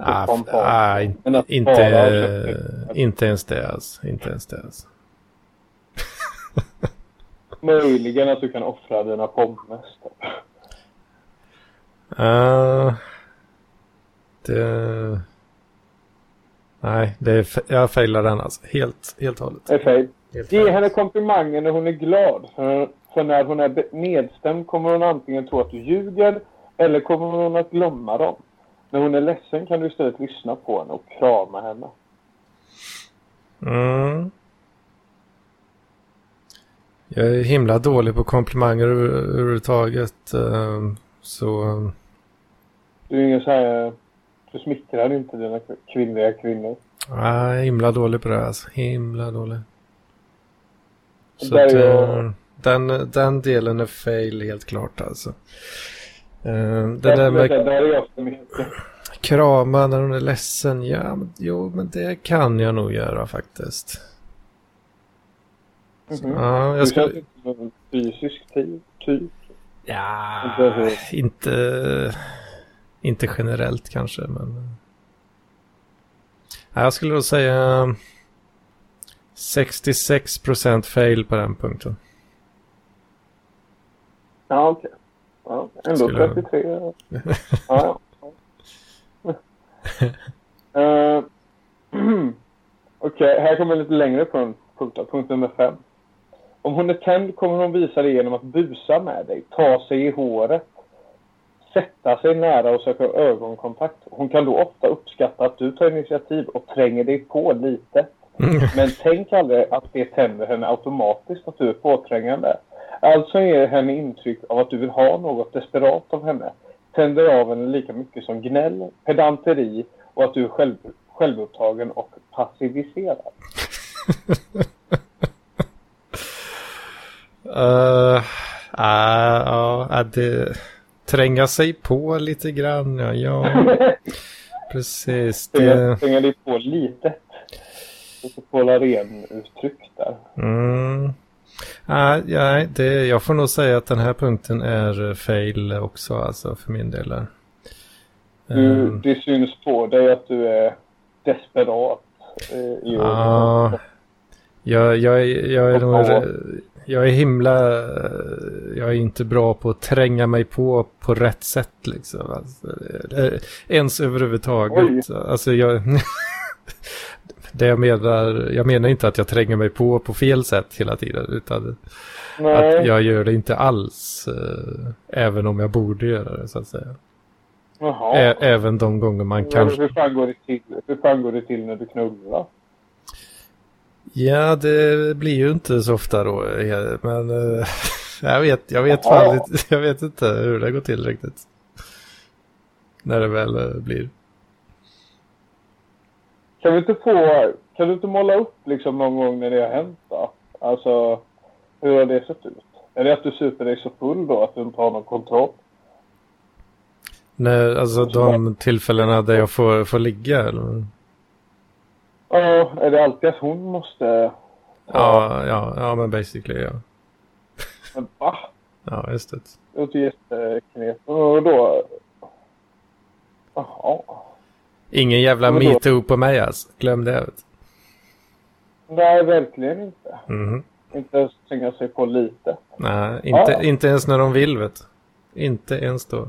Ah, ah, in, inte, inte ens det alltså. Inte ens det alltså. Möjligen att du kan offra dina pommes. Uh, det... Nej, det är, jag failar den alltså. Helt, helt och hållet. Det är. Helt Ge henne komplimanger när hon är glad. För, för när hon är nedstämd kommer hon antingen tro att du ljuger eller kommer hon att glömma dem. När hon är ledsen kan du istället lyssna på henne och krama henne. Mm. Jag är himla dålig på komplimanger över- överhuvudtaget. ehm, Så... ehm, Du är ingen så här... Du smickrar inte dina kvinnliga kvinnor. Jag är himla dålig på det alltså. Himla dålig. Så att, jag- eh, den, den delen är fail helt klart alltså. Eh, Det där med där krama när hon är ledsen. Ja, men, jo, men det kan jag nog göra faktiskt. Ja, Du jag känns skulle... inte som en fysisk typ. Ja, Inte inte, inte generellt kanske, men... Ja, jag skulle då säga 66% fail på den punkten. Ja, okej. Ja, ändå Skulle jag- (laughs) 33. Ja, ja. (laughs) Eh, (clears throat) Okej, här kommer en lite längre punkt, punkt nummer fem. Om hon är tänd kommer hon visa det genom att busa med dig, ta sig i håret, sätta sig nära och söka ögonkontakt. Hon kan då ofta uppskatta att du tar initiativ och tränger dig på lite. Men tänk aldrig att det tänder henne automatiskt att du är påträngande. Alltså ger henne intryck av att du vill ha något desperat av henne. Tänder av henne lika mycket som gnäll, pedanteri och att du är själv, självupptagen och passiviserad. (laughs) uh, uh, uh, det tränga sig på lite grann. Ja, ja. (laughs) precis. Det... Tränga dig på lite. Lite Polaren-uttryck där. Mm. Ah, ja, det, jag får nog säga att den här punkten är fail också, alltså för min del. Du, um, det syns på dig att du är desperat. Eh, ja, jag, jag, jag är nog jag är himla, jag är inte bra på att tränga mig på på rätt sätt liksom. Alltså, eh, ens överhuvudtaget. Oj. Alltså jag, (laughs) det jag menar, jag menar inte att jag tränger mig på på fel sätt hela tiden. Utan Nej. att jag gör det inte alls. Eh, även om jag borde göra det så att säga. Ä även de gånger man kanske... Hur fan går det till, hur fan går det till när du knullar? Ja, det blir ju inte så ofta då. Men uh, (laughs) jag vet, jag vet, fan, jag vet inte hur det går till riktigt. När det väl uh, blir. Kan vi inte få, kan du inte måla upp liksom någon gång när det har hänt då? Alltså, hur har det sett ut? Är det att du super dig så full då att du inte har någon kontroll? Nej, alltså de tillfällena där jag får, får ligga eller? Ja, är det alltid att hon måste... Ja, ja, ja men basically ja. Men va? Ja, just det. Det låter jätteknepigt. Och då... Jaha. Ingen jävla metoo på mig alltså. Glöm det. Nej, verkligen inte. Mm. Inte tränga sig på lite. Nej, inte, ja. inte ens när de vill vet Inte ens då.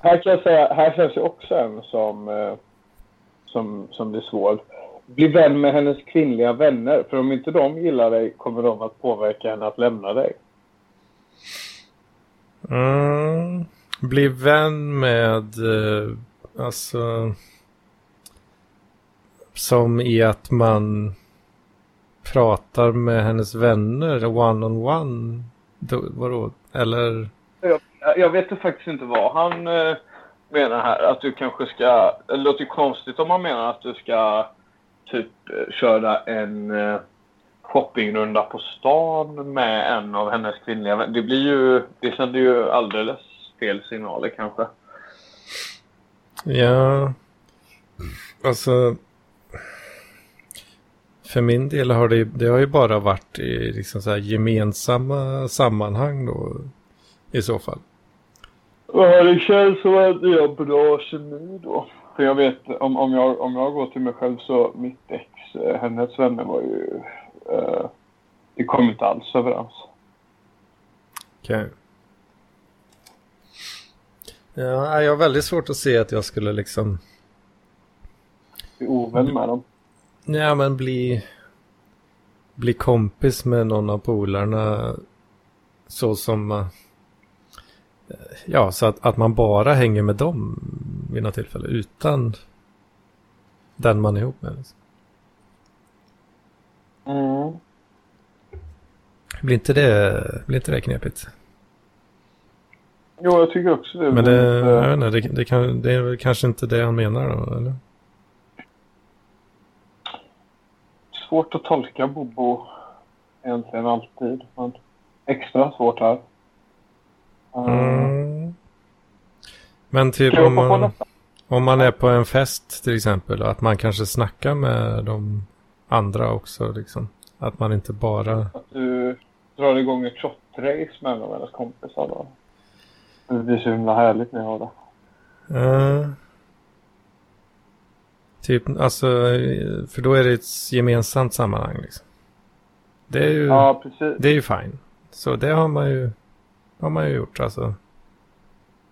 här kan jag säga, här känns ju också en som... Eh, som, som blir svår. Bli vän med hennes kvinnliga vänner. För om inte de gillar dig kommer de att påverka henne att lämna dig. Mm. Bli vän med, eh, alltså, som i att man pratar med hennes vänner one on one. Då, vadå? Eller? Jag, jag vet faktiskt inte vad han... Menar här att du kanske ska... Det låter ju konstigt om man menar att du ska typ eh, köra en eh, shoppingrunda på stan med en av hennes kvinnliga vänner. Det blir ju... Det sänder ju alldeles fel signaler kanske. Ja. Alltså. För min del har det, det har ju bara varit i liksom så gemensamma sammanhang då. I så fall. Ja, det känns som att jag har bra kemi då. För jag vet, om, om, jag, om jag går till mig själv så mitt ex, eh, hennes vänner var ju... Eh, det kom inte alls överens. Okej. Okay. Ja, jag har väldigt svårt att se att jag skulle liksom... Bli ovän med dem? Ja, men bli... Bli kompis med någon av polarna så som ja, så att, att man bara hänger med dem vid något tillfälle utan den man är ihop med. Liksom. Mm. Blir inte det, blir inte det knepigt? Jo, jag tycker också det. Men det, jag vet inte, det, det, kan, det är väl kanske inte det han menar då, eller? Svårt att tolka Bobo egentligen alltid. Men extra svårt här. Mm. Men typ om man, om man är på en fest till exempel att man kanske snackar med de andra också liksom. Att man inte bara... Att du drar igång ett shot-race med en av hennes kompisar då. Det blir så himla härligt när jag har det. Uh, typ, alltså, för då är det ett gemensamt sammanhang liksom. Det är ju, ja, precis. Det är ju fine. Så det har man ju har man ju gjort alltså.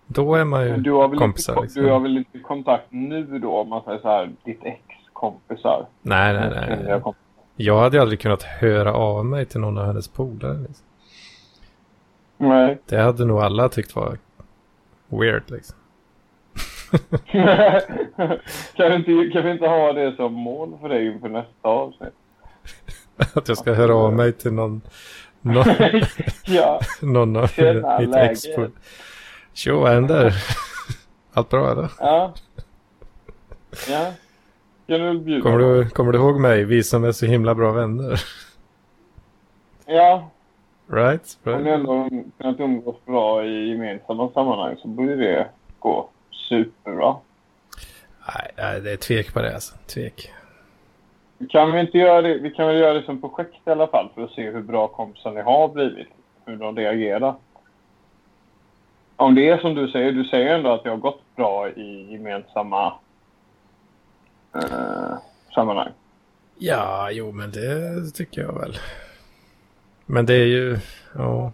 Då är man ju du har väl kompisar. Inte, liksom. Du har väl inte kontakt nu då om man säger så här, ditt ex-kompisar? Nej, nej, nej. Jag hade aldrig kunnat höra av mig till någon av hennes polare. Liksom. Nej. Det hade nog alla tyckt var weird liksom. (laughs) kan, vi inte, kan vi inte ha det som mål för dig inför nästa avsnitt? (laughs) Att jag ska höra av mig till någon, någon, (laughs) ja. någon av mitt ex. på- Tjo, vad händer? (laughs) Allt bra eller? Ja. Ja. Kommer du, kommer du ihåg mig? Vi som är så himla bra vänner. Ja. Right? Om right? ändå kunnat umgås bra i gemensamma sammanhang så borde det gå superbra. Nej, nej, det är tvek på det alltså. Tvek. Kan vi inte göra det? Vi kan väl göra det som projekt i alla fall för att se hur bra kompisar ni har blivit. Hur de reagerar. Om det är som du säger, du säger ändå att det har gått bra i gemensamma eh, sammanhang. Ja, jo, men det tycker jag väl. Men det är ju, ja.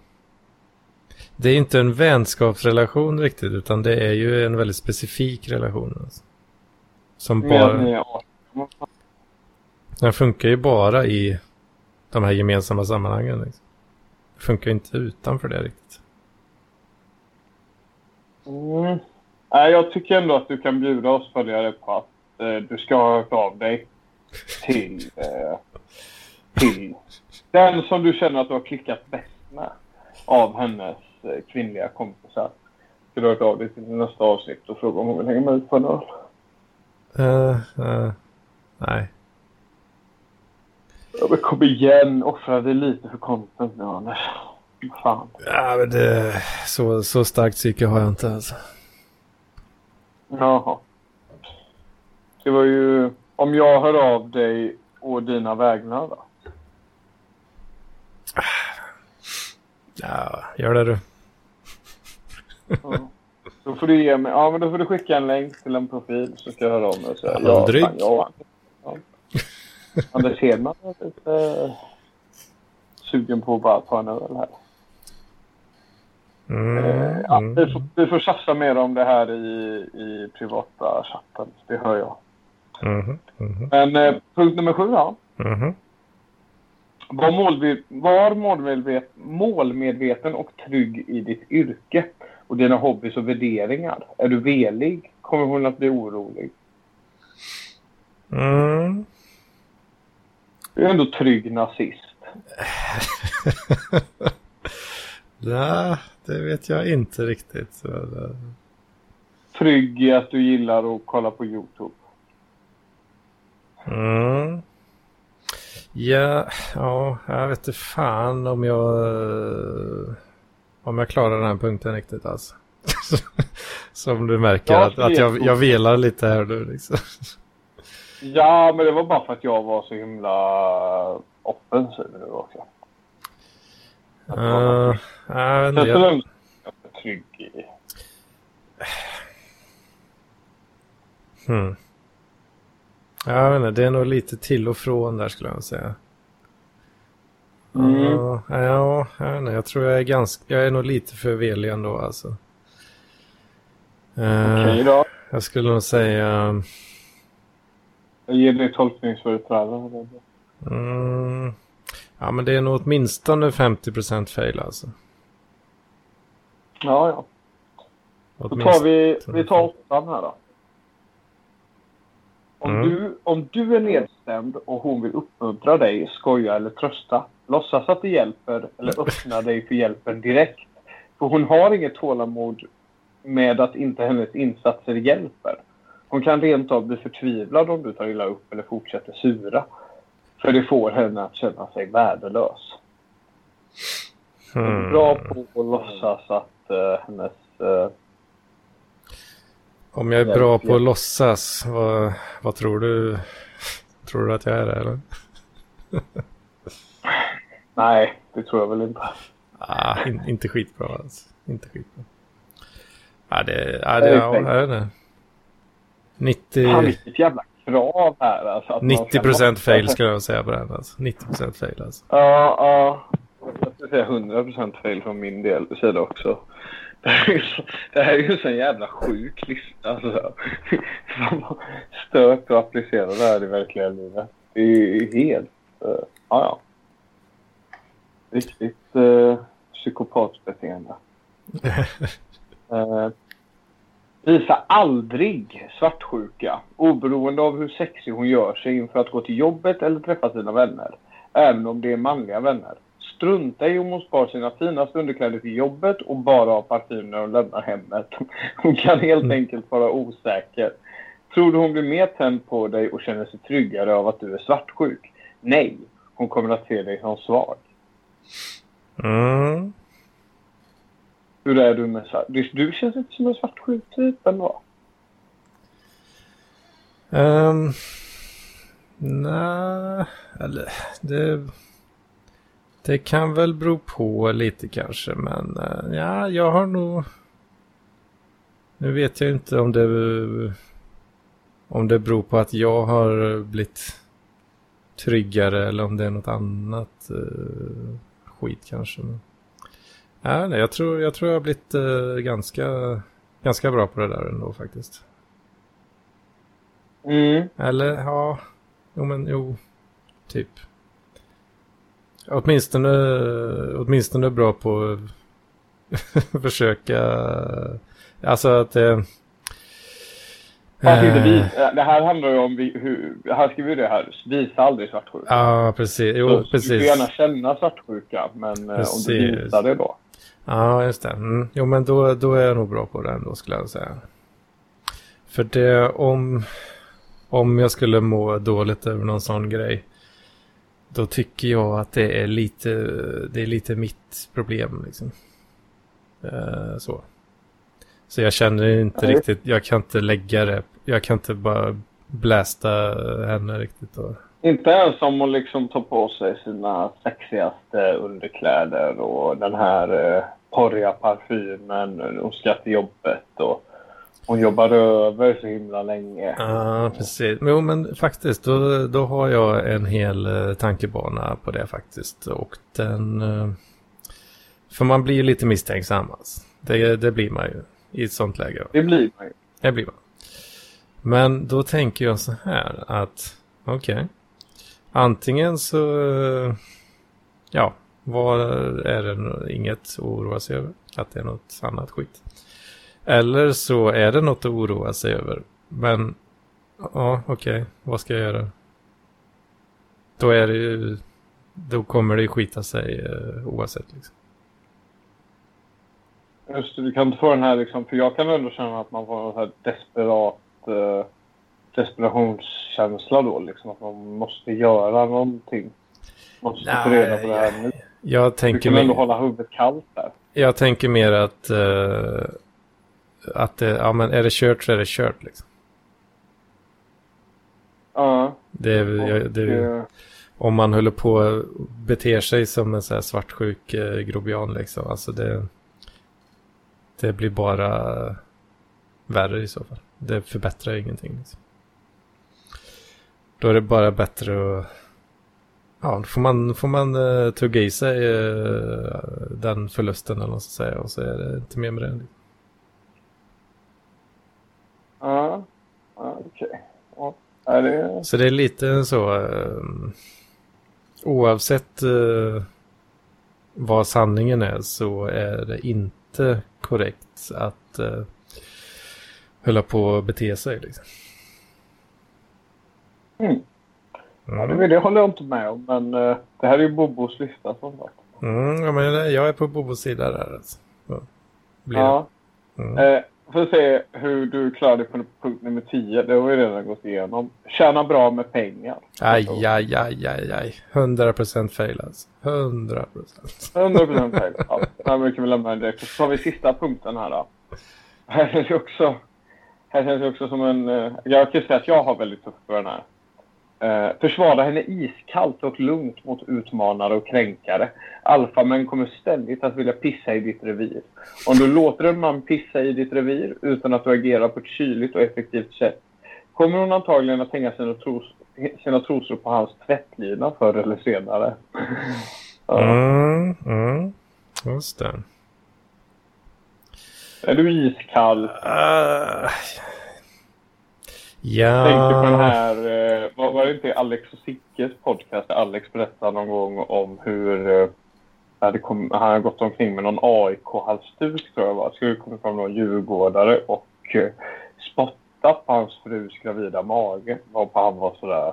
Det är inte en vänskapsrelation riktigt, utan det är ju en väldigt specifik relation. Alltså. Som bara, är 18. Den funkar ju bara i de här gemensamma sammanhangen. Liksom. Det funkar ju inte utanför det riktigt. Mm. Nej, jag tycker ändå att du kan bjuda oss följare på att eh, du ska ha hört av dig till, eh, till den som du känner att du har klickat bäst med av hennes eh, kvinnliga kompisar. Ska du ha hört av dig till nästa avsnitt och fråga om hon vill hänga med ut på en öl? Uh, uh, nej. Ja, men kom igen, offra dig lite för content nu Anders. Fan. Ja, men det, så, så starkt psyke har jag inte alltså. Jaha. Det var ju om jag hör av dig och dina vägnar då. Ja, gör det du. Ja. Då får du ge mig, ja men då får du skicka en länk till en profil så ska jag höra om det och säga Aldrig. fan, ja. Anders Hedman är lite sugen på att bara ta en öl här. Mm, Eh, ja, mm. vi, får, vi får tjafsa mer om det här i, i privata chatten, det hör jag. Mhm, mhm, Men eh, punkt nummer sju ja. mhm. Var, målve- var målmedvet- målmedveten och trygg i ditt yrke och dina hobbys och värderingar. Är du velig kommer hon att bli orolig. Du är ändå trygg nazist. (laughs) Nej, det vet jag inte riktigt. Så, Trygg i att du gillar att kolla på Youtube. Mm. Ja, ja, jag vet inte fan om jag om jag klarar den här punkten riktigt alltså. (laughs) Som du märker Ja, att, att jag, jag velar lite här nu liksom. Ja, men det var bara för att jag var så himla offensiv nu också. Att Uh, jag vet inte, jag, är trygg i. hmm. Jag vet inte, det är nog lite till och från där skulle jag säga. Mm. Ja, ja, jag vet inte, jag tror jag är ganska, jag är nog lite för velig ändå alltså. Eh, Okej då. Jag skulle nog säga... Jag ger dig tolkningsföreträde. Mm, ja, men det är nog åtminstone 50% fail alltså. Ja, ja. Då tar vi, vi tar åttan här då. Om, Mm. du, om du är nedstämd och hon vill uppmuntra dig, skoja eller trösta, låtsas att det hjälper eller (laughs) öppna dig för hjälpen direkt. För hon har inget tålamod med att inte hennes insatser hjälper. Hon kan rent av bli förtvivlad om du tar illa upp eller fortsätter sura. För det får henne att känna sig värdelös. Hon är Hmm. bra på att låtsas att eh, hennes... eh, Om jag är bra på att låtsas, vad, vad tror du? Tror du att jag är det eller? nej, det tror jag väl inte. Ah, in, inte skitbra alltså. Inte skitbra. Ja, det, ja, det, ja, inte. 90, Fan, vilket jävla krav här alltså. Att man ska 90 procent fail skulle jag säga på den alltså. 90 procent fail alltså. Ja, ja. Jag skulle säga 100 procent fail från min del sida också. (laughs) Det här är ju så, det här är ju en sån jävla sjuk lista alltså. (laughs) Stört att applicera det här i verkliga livet. Det är ju helt... Uh, ja, ja. Riktigt uh, psykopatbeteende. Eh, (laughs) Visa aldrig svartsjuka, oberoende av hur sexig hon gör sig inför att gå till jobbet eller träffa sina vänner. Även om det är manliga vänner. Strunta i om hon spar sina finaste underkläder till jobbet och bara har parfym när hon lämnar hemmet. (laughs) Hon kan helt Mm. enkelt vara osäker. Tror du hon blir mer tänd på dig och känner sig tryggare av att du är svartsjuk? Nej, hon kommer att se dig som svag. Mm. Hur är du med svart? Du, du känns inte som en svartsjuk typ ändå. Um, Nej, eller det... Det kan väl bero på lite kanske, men eh, ja, jag har nog... Nu vet jag inte om det... Om det beror på att jag har blivit tryggare eller om det är något annat uh, skit kanske. Men, ja, nej, jag, tror, jag tror jag har blivit uh, ganska, ganska bra på det där ändå faktiskt. Mm. Eller ja, jo men jo, typ. Åtminstone, åtminstone bra på att (laughs) försöka, alltså att det... Inte eh, vi, det här handlar ju om vi, hur, här skriver vi det här, visa aldrig svartsjuka. Ja, precis. Jo, Så Du precis. får gärna känna svartsjuka, men eh, om Precis. du visar det då. Ja, just det. Mm. Jo, men då, då är jag nog bra på det ändå skulle jag säga. För det om, om jag skulle må dåligt över någon sån grej. Då tycker jag att det är lite, det är lite mitt problem liksom. Eh, så. Så jag känner inte Nej. riktigt, jag kan inte lägga det, jag kan inte bara blästa henne riktigt. Och, Inte ens om hon liksom tar på sig sina sexigaste underkläder och den här eh, porriga parfymen. Hon ska till jobbet och hon jobbar över så himla länge. Ja, precis. Men, jo, men faktiskt, då, då har jag en hel eh, tankebana på det faktiskt. Och den... Eh, för man blir ju lite misstänksam. Alltså. Det, det blir man ju i ett sånt läge. Det blir man ju. Det blir man. Men då tänker jag så här att, okej. Antingen så, eh, ja, vad är det inget att oroa sig över? Att det är något annat skit. Eller så är det något att oroa sig över. Men, ja, okej, vad ska jag göra? Då är det ju, då kommer det ju skita sig eh, oavsett liksom. Just det, du kan inte få den här liksom, för jag kan ändå känna att man får en här desperat eh, desperationskänsla då liksom att man måste göra någonting. Måste få reda på det här nu. Jag Du tänker kan ändå mig... hålla huvudet kallt där. Jag tänker mer att, eh, att det, ja men är det kört så är det kört liksom. Ja. Det, är- jag- det, eh, om man håller på och beter sig som en så här svartsjuk eh, grobian liksom. Alltså det, det blir bara värre i så fall. Det förbättrar ingenting. Liksom. Då är det bara bättre att Ja, då får man, får man uh, tugga i sig eh, den förlusten eller vad ska säga och så är det inte mer med det. Ja, ja okej. Ja, är det... Så det är lite så, eh, oavsett eh, vad sanningen är så är det inte korrekt att eh, hålla på och bete sig. Liksom. Mm. Ja, Mm. det, det håller jag inte med om, men eh, det här är ju Bobos lista som sagt. Mm, ja, men jag är på Bobos sida där. Alltså. Så blir Ja. det. Mm. Eh, får se hur du klarar dig på punkt nummer 10. Det har vi redan gått igenom. Tjäna bra med pengar. Aj, aj, aj, aj, aj. 100% fail alltså. 100%. 100% fel. Ja, där brukar vi lämna direkt. Så tar vi sista punkten här då. Här känns det också, här känns det också som en... eh, Jag kan säga att jag har väldigt tufft för den här. Eh, försvara henne iskallt och lugnt mot utmanare och kränkare. Alfamän kommer ständigt att vilja pissa i ditt revir. Om du låter en man pissa i ditt revir utan att du agerar på ett kyligt och effektivt sätt kommer hon antagligen att hänga sina, tros, sina trosor på hans tvättlina förr eller senare. Ja. Mm, mm. Just det. Är du iskall? Uh, ja. Tänkte på den här, eh, var, var det inte Alex och Sickes podcast där Alex berättade någon gång om hur eh, kom, han hade gått omkring med någon AIK-halsduk tror jag det var. Skulle komma fram någon djurgårdare och eh, spottat på hans frus gravida mage. Varpå han var sådär.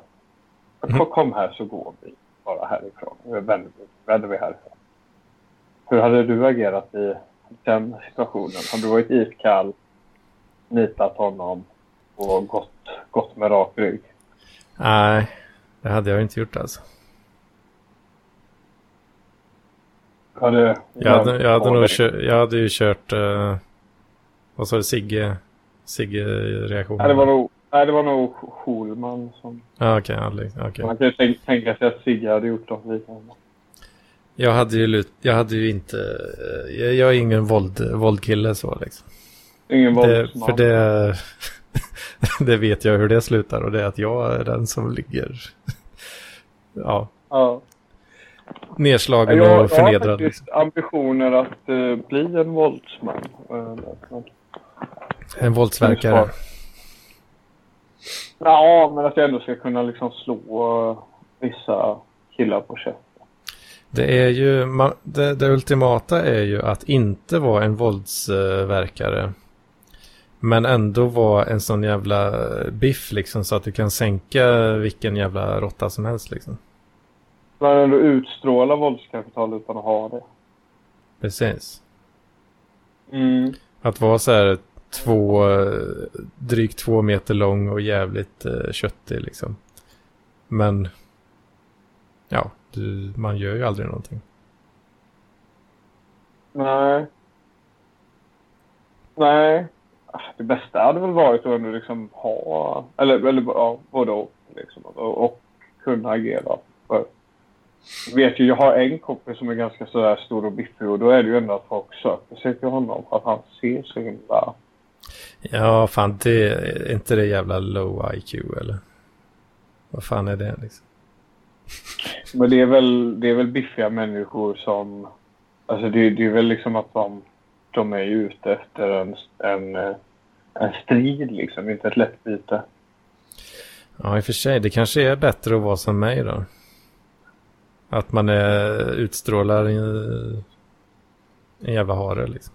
Mm. Kom här så går vi bara härifrån. Vi vänder, vänder vi härifrån. Hur hade du agerat i den situationen? Hade du varit iskall, nitat honom och gått, gått med rak rygg? Nej, det hade jag inte gjort alltså. Hade, Jag hade, jag hade, nog kört, jag hade ju kört, uh, vad sa du, Sigge, Sigge-reaktionen? Nej, det var nog, nej, det var nog Schulman som... Ja, okej. Okay, okay. Man kan ju tänka, tänka sig att Sigge hade gjort något liknande. Jag hade ju, jag hade ju inte, eh, jag, jag är ingen våld, våldkille så liksom. Ingen Det, våldsman. för det, (laughs) det vet jag hur det slutar och det är att jag är den som ligger, (laughs) ja, Ja. nedslagen Jag, jag och har förnedrad. faktiskt ambitioner att eh, bli en våldsman. Eh, En våldsverkare. Ja, men att jag ändå ska kunna liksom slå eh, vissa killar på käften. Det är ju, det, det ultimata är ju att inte vara en våldsverkare. Men ändå vara en sån jävla biff liksom så att du kan sänka vilken jävla råtta som helst liksom. Men ändå utstråla våldskapital utan att ha det. Precis. Mm. Att vara så här två, drygt två meter lång och jävligt eh, köttig liksom. Men, ja, du, man gör ju aldrig någonting. Nej. Nej. Det bästa hade väl varit att ändå liksom ha, eller, eller ja, både och, liksom, och, och kunna agera. För, jag vet ju, jag har en kompis som är ganska sådär stor och biffig och då är det ju ändå att folk söker sig till honom för att han ser så himla... Ja, fan det är inte det jävla low IQ eller? Vad fan är det liksom? Men det är väl, det är väl biffiga människor som... Alltså det, det är väl liksom att de, de är ju ute efter en, en, en strid liksom, inte ett lättbyte. Ja, i och för sig. Det kanske är bättre att vara som mig då. Att man är, utstrålar en, en jävla hare liksom.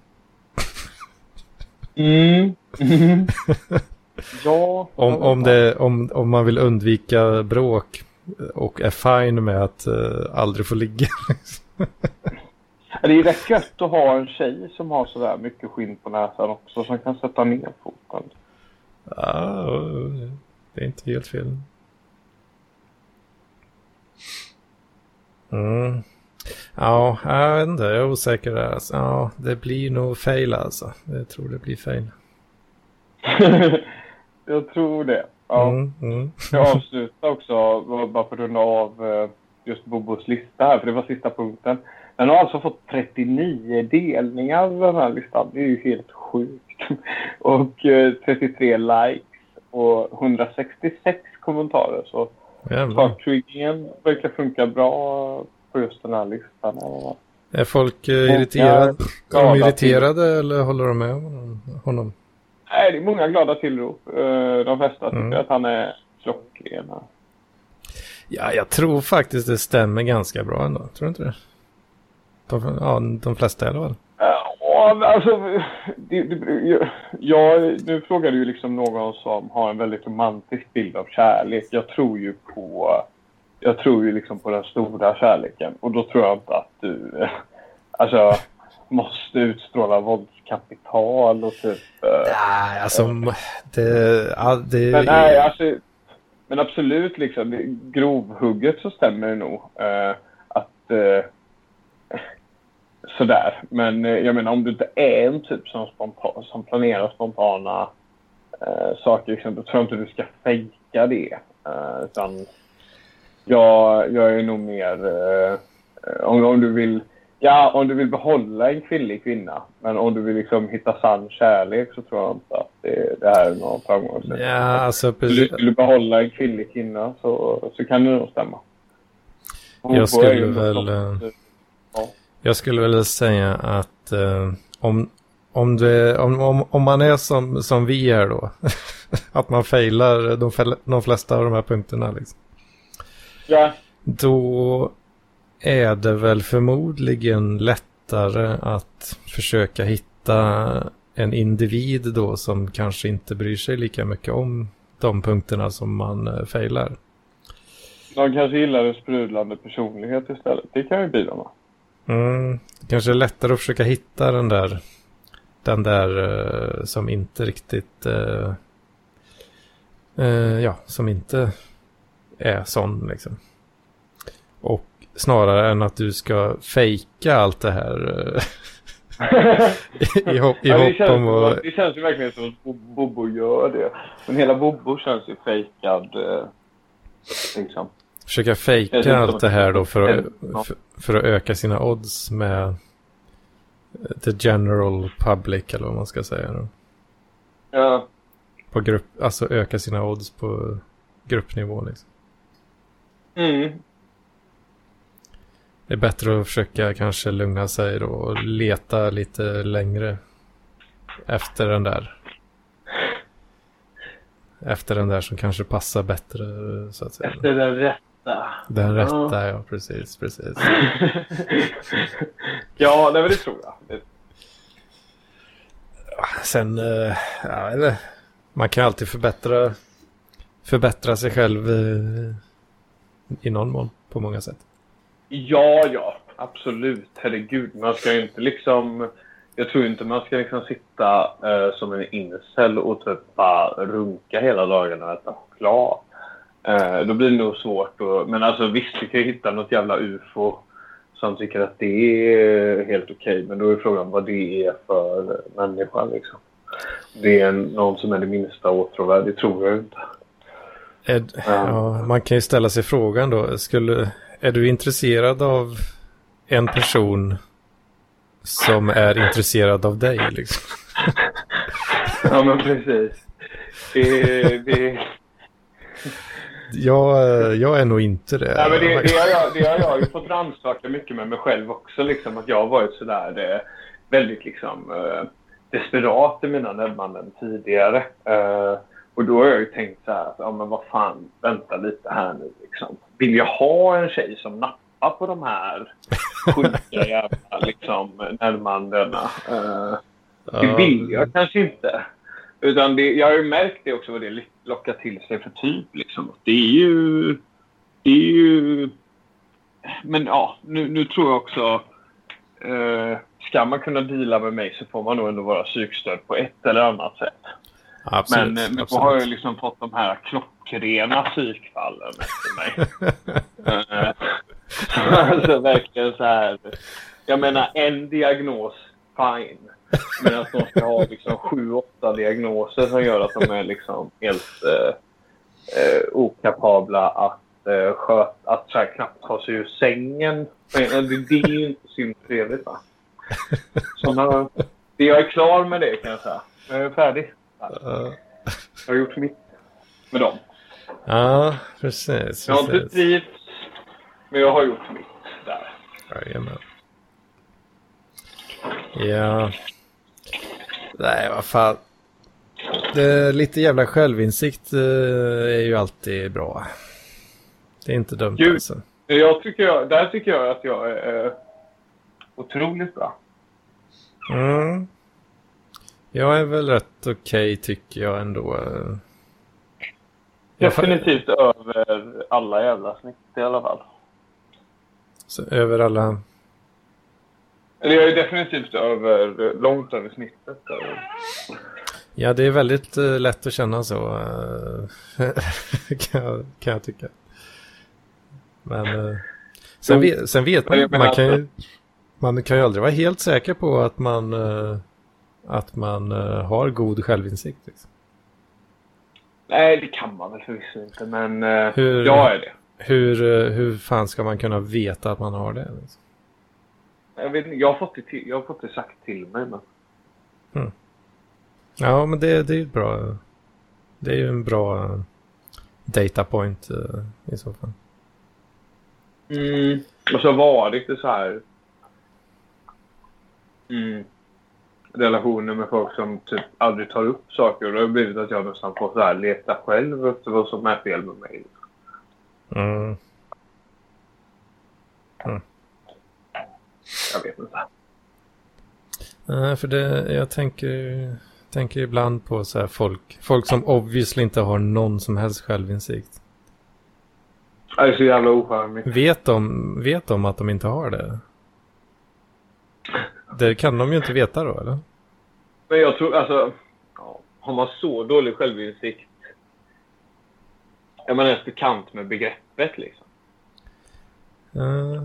Mm. Mm. ja. Om, om, det, om, om man vill undvika bråk och är fine med att uh, aldrig få ligga. (laughs) Det är rätt gött att ha en tjej som har sådär mycket skinn på näsan också som kan sätta ner foten. ja, det är inte helt fel. Mm. Ja, jag vet inte. Jag är osäker där. Alltså. Ja, det blir nog fail alltså. Jag tror det blir fail. (laughs) jag tror det. Ja. Mm, mm. Jag avslutar också, bara för att runda av eh, just Bobos lista här, för det var sista punkten. Den har alltså fått 39 delningar den här listan. Det är ju helt sjukt. (laughs) Och eh, 33 likes och 166 kommentarer. Så Jävlar. saktriggingen verkar funka bra på just den här listan. Är folk eh, irriterade? Är de irriterade eller håller de med honom? honom? Nej, det är många glada tillrop. Eh, De flesta tycker Mm. att han är klockren. Ja, jag tror faktiskt det stämmer ganska bra ändå. Tror du inte det? De, ja, de flesta i alla fall. Ja, alltså, det, det, jag, nu frågar du ju liksom någon som har en väldigt romantisk bild av kärlek. Jag tror ju på, jag tror ju liksom på den stora kärleken. Och då tror jag inte att du, eh, alltså, måste utstråla våldskapital och typ... eh, Nej, alltså det... Ja, det Men nej, alltså, men absolut liksom, grovhugget så stämmer det nog. Eh, att eh, sådär. Men eh, jag menar om du inte är en typ som, spontan, som planerar spontana eh, saker, liksom, då tror jag inte du ska fejka det. Eh, utan jag, jag är nog mer, eh, om, om du vill Ja, om du vill behålla en kvinnlig kvinna. Men om du vill liksom hitta sann kärlek så tror jag inte att det, det här är någon framgångsrik. Ja, alltså precis. vill du behålla en kvinnlig kvinna så, så kan det nog stämma. Hon Jag skulle väl, eh, ja. Jag skulle väl säga att eh, om, om, det, om, om, om man är som, som vi är då. (laughs) att man failar de, de flesta av de här punkterna. Liksom. ja. Då är det väl förmodligen lättare att försöka hitta en individ då som kanske inte bryr sig lika mycket om de punkterna som man uh, failar. De kanske gillar en sprudlande personlighet istället. Det kan ju bidra med. Mm, kanske lättare att försöka hitta den där, den där uh, som inte riktigt, uh, uh, ja, som inte är sån liksom. Och snarare än att du ska fejka allt det här (laughs) i, hopp, i ja, hopp om att... Det känns ju verkligen som att Bobo gör det. Men hela Bobo känns ju fejkad. liksom. Försöka fejka allt det här då för att, för, för, att öka sina odds med eh, the general public eller vad man ska säga. Då. Ja. På grupp, alltså öka sina odds på gruppnivå liksom. Mm. Det är bättre att försöka kanske lugna sig då och leta lite längre efter den där. Efter den där som kanske passar bättre så att säga. Efter den rätta rätta. Den rätta, ja, ja precis, precis. (laughs) ja, det, det tror jag. Sen, eh, ja, eller, man kan alltid förbättra, förbättra sig själv eh, i någon mån på många sätt. Ja, ja, absolut. Herregud, man ska ju inte liksom... Jag tror inte man ska liksom sitta eh, som en incel och typ bara runka hela dagarna och äta choklad. Eh, då blir det nog svårt. Och, men alltså visst, du kan ju hitta något jävla ufo som tycker att det är helt okej. Okay, men då är frågan vad det är för människa. Liksom. Det är någon som är det minsta åtråvärd. Det tror jag inte. Ed, um, ja, man kan ju ställa sig frågan då. Skulle, är du intresserad av en person som är intresserad av dig? Liksom? (laughs) ja, men precis. Det, det, jag, jag är nog inte det. Nej, men det, det, har jag, det har jag ju fått rannsaka mycket med mig själv också. Liksom, att jag har varit sådär eh, väldigt liksom, eh, desperat i mina närmanden tidigare. Eh, och då har jag ju tänkt så här, att, ja men vad fan, vänta lite här nu liksom. Vill jag ha en tjej som nappar på de här sjuka jävla liksom, närmandena? Eh, det vill jag kanske inte. Utan det, jag har ju märkt det också vad det lockar till sig för typ. Liksom. Det är ju... Det är ju... Men ja, nu, nu tror jag också... Eh, ska man kunna deala med mig så får man nog ändå vara psykstöd på ett eller annat sätt. Absolut, men, men då har jag liksom fått de här klockrena psykfallen efter mig. (laughs) Eh, (laughs) alltså verkligen så här. Jag menar en diagnos, fine. Men att de ska ha liksom sju, åtta diagnoser som gör att de är liksom helt eh, eh, okapabla att eh, sköta, att så här, knappt ta sig ur sängen. Men, det, det är ju inte så trevligt va? Såna, det, jag är klar med det kan jag säga. Jag är färdig. Jag har gjort mitt med dem. Ja, precis. Jag har inte trivts, men jag har gjort mitt där. Jajamän. Ja, Nej, vad fan. Det, lite jävla självinsikt eh, är ju alltid bra. Det är inte dumt Gud, alltså. Jag tycker jag, där tycker jag att jag är eh, otroligt bra. Mm. Jag är väl rätt okej okay, tycker jag ändå. Definitivt jag... över alla jävla snitt i alla fall. Så över alla eller jag är definitivt över, långt över snittet. Ja, det är väldigt uh, lätt att känna så. Uh, (laughs) kan, jag, kan jag tycka. Men uh, sen, vet, sen vet man, man kan ju, man kan ju aldrig vara helt säker på att man, att man har god självinsikt. Liksom. Nej, det kan man väl förvisso inte, men hur, jag är det. Hur, hur fan ska man kunna veta att man har det? Liksom? Jag, vet, jag, har fått det till, jag har fått det sagt till mig. Men... Mm. Ja, men det, det är ju bra. Det är ju en bra data point uh, i så fall. Mm. Och så var det så här mm, relationer med folk som typ aldrig tar upp saker. Och det har blivit att jag nästan får så här leta själv efter vad som är fel med mig. Mm. Mm. Jag vet inte. Nej, för det, jag tänker, tänker ibland på så här folk, folk som obviously inte har någon som helst självinsikt. Det är så jävla ocharmigt. Vet de, vet de att de inte har det? Det kan de ju inte veta då, eller? Men jag tror, alltså, har man så dålig självinsikt, är man ens bekant med begreppet liksom? Uh,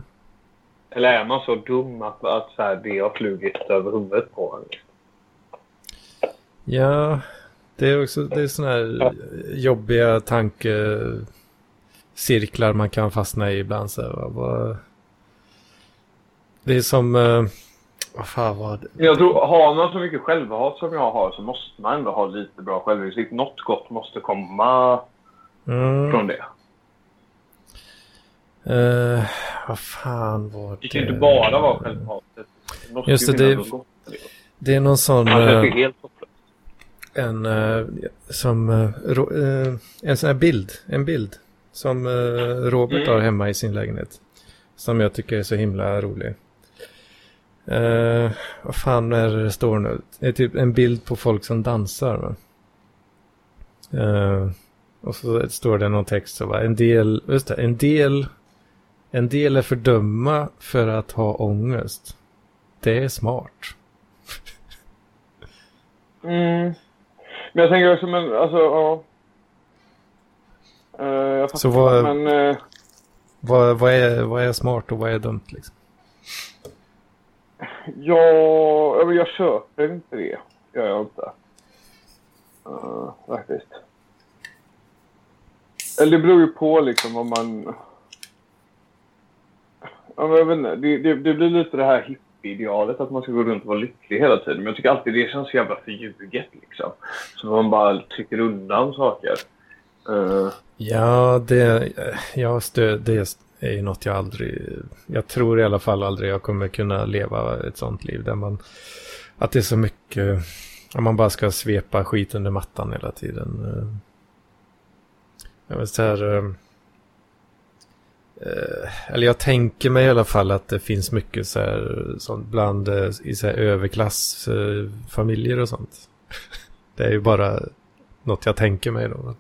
Eller är man så dum att, att så här, det har flugit över huvudet på en? ja, det är också det är sådana här jobbiga tankecirklar man kan fastna i ibland. Så här, vad- vad- det är som, vad fan var det? Jag tror, har man så mycket självhat som jag har så måste man ändå ha lite bra självinsikt. Något gott måste komma Mm, från det. eh, vad fan var det? Det kan ju inte bara vara självhatet. Just ju det, det- det. Är någon sån... Annars är helt hopplöst. en eh, som eh, eh, en sån här bild, en bild som Robert Mm. har hemma i sin lägenhet. Som jag tycker är så himla rolig. Eh, vad fan är det det står nu? Det är typ en bild på folk som dansar. Va? Eh, och så står det någon text så va? En del, just det, en del, en del är för dumma för att ha ångest. Det är smart. Mm. Men jag tänker också, men alltså, ja. Eh, jag fattar, Så vad- men... eh, Vad, vad, är, vad är smart och vad är dumt liksom? Ja, jag köper inte det. gör jag inte. Uh, faktiskt. Eller det beror ju på liksom om man... Ja, jag vet inte. Det, det, det blir lite det här hippie-idealet att man ska gå runt och vara lycklig hela tiden. Men jag tycker alltid det känns så jävla förljuget liksom. Så man bara trycker undan saker. Uh. Ja, det, ja, det, det är ju något jag aldrig, jag tror i alla fall aldrig jag kommer kunna leva ett sånt liv där man, att det är så mycket, om man bara ska svepa skit under mattan hela tiden. Eh, jag vill så här, eh, eller jag tänker mig i alla fall att det finns mycket så här, sånt bland eh, i så här överklassfamiljer och sånt. Det är ju bara något jag tänker mig då.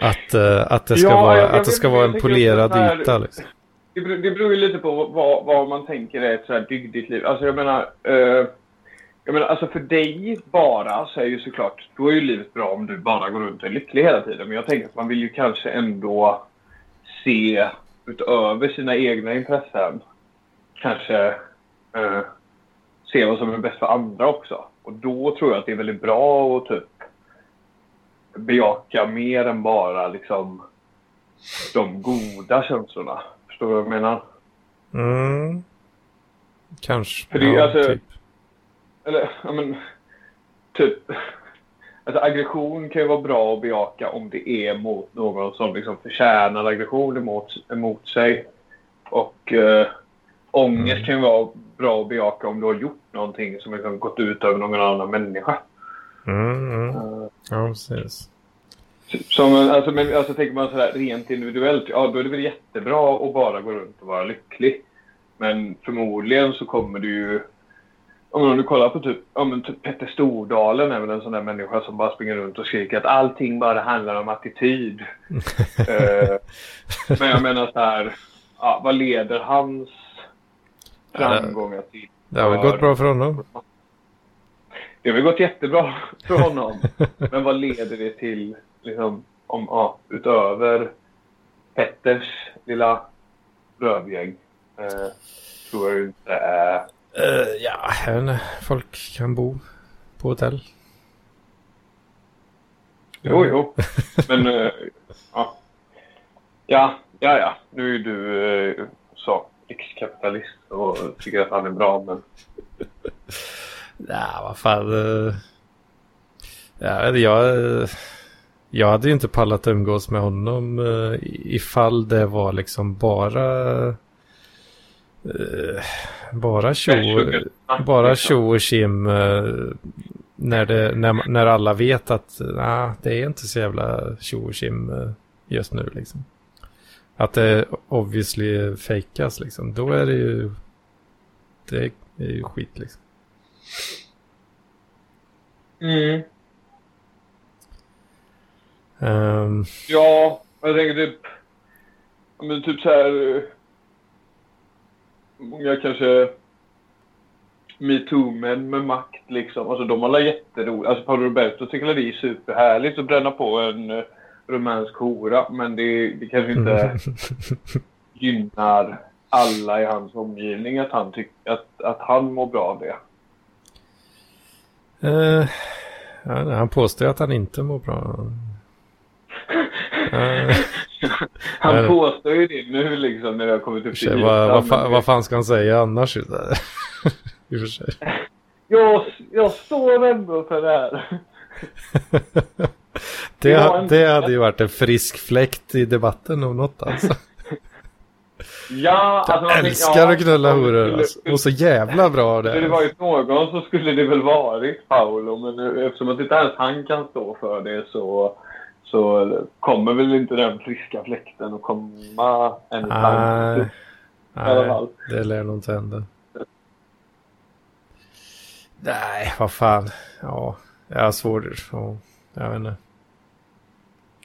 Att, eh, att det ska Ja, vara, att det ska vara en polerad här- yta liksom. Det beror, det beror ju lite på vad, vad man tänker är ett så här dygdigt liv. Alltså jag menar, eh, jag menar, alltså för dig bara så är ju såklart, då är ju livet bra om du bara går runt och är lycklig hela tiden. Men jag tänker att man vill ju kanske ändå se utöver sina egna intressen, kanske eh, se vad som är bäst för andra också. Och då tror jag att det är väldigt bra att typ bejaka mer än bara liksom de goda känslorna. Förstår du vad jag menar? Mm. Kanske. För det är ja, alltså- typ. Eller, ja men, typ. Alltså aggression kan ju vara bra att bejaka om det är mot någon som liksom förtjänar aggression emot, emot sig. Och eh, ångest Mm. kan ju vara bra att bejaka om du har gjort någonting som liksom gått ut över någon annan människa. Mm, mm. Eh, Ja, precis. Som, alltså, men, alltså tänker man sådär rent individuellt, ja då är det väl jättebra att bara gå runt och vara lycklig. Men förmodligen så kommer du ju, om du kollar på typ, ja, men typ Petter Stordalen är väl en sån där människa som bara springer runt och skriker att allting bara handlar om attityd. (laughs) Eh, men jag menar så här, ja, vad leder hans framgångar till? Det har väl gått bra för honom. Det har väl gått jättebra för (laughs) honom. Men vad leder det till liksom, om, ja, utöver Petters lilla rövgäng? Eh, tror jag inte är... Eh, ja, jag vet inte. folk kan bo på hotell. Jo, jo. (laughs) Men eh, ja. ja, ja, ja. Nu är du eh, så ex-kapitalist och tycker att han är bra, men Ja, vad fan. Ja, jag, jag hade ju inte pallat umgås med honom ifall det var liksom bara... eh, Bara tjo, bara tjo och tjim eh, när, det, när, när alla vet att nah, det är inte så jävla tjo och tjim eh, just nu liksom. Att det obviously fejkas liksom. Då är det ju... Det är ju skit liksom. Mm. Um, Ja, jag tänker typ... Men typ så här... eh, Många kanske... metoo-män med makt liksom. Alltså de har jätteroligt. Alltså Paolo Roberto tycker att det är superhärligt att bränna på en uh, rumänsk hora. Men det, det kanske inte (laughs) gynnar alla i hans omgivning att han, tyck, att, att han mår bra av det. eh, nej, han påstår att han inte mår bra. (laughs) Eh, Han påstår ju det nu liksom när det har kommit upp sig, vad, vad, fa- vad fan ska han säga annars? (laughs) I och för sig. jag, jag står ändå för det här. (laughs) Det, var det hade ju varit en frisk fläkt i debatten om något alltså. (laughs) Ja, alltså, Jag älskar att knulla det horor alltså. Och så jävla bra Skulle det det är. varit någon så skulle det väl varit Paolo. Men nu, eftersom att inte ens han kan stå för det så, så kommer väl inte den friska fläkten att komma en Nej, det lär nog inte hända. Nej, vad fan. Ja, jag har svårt. Ja, jag vet inte.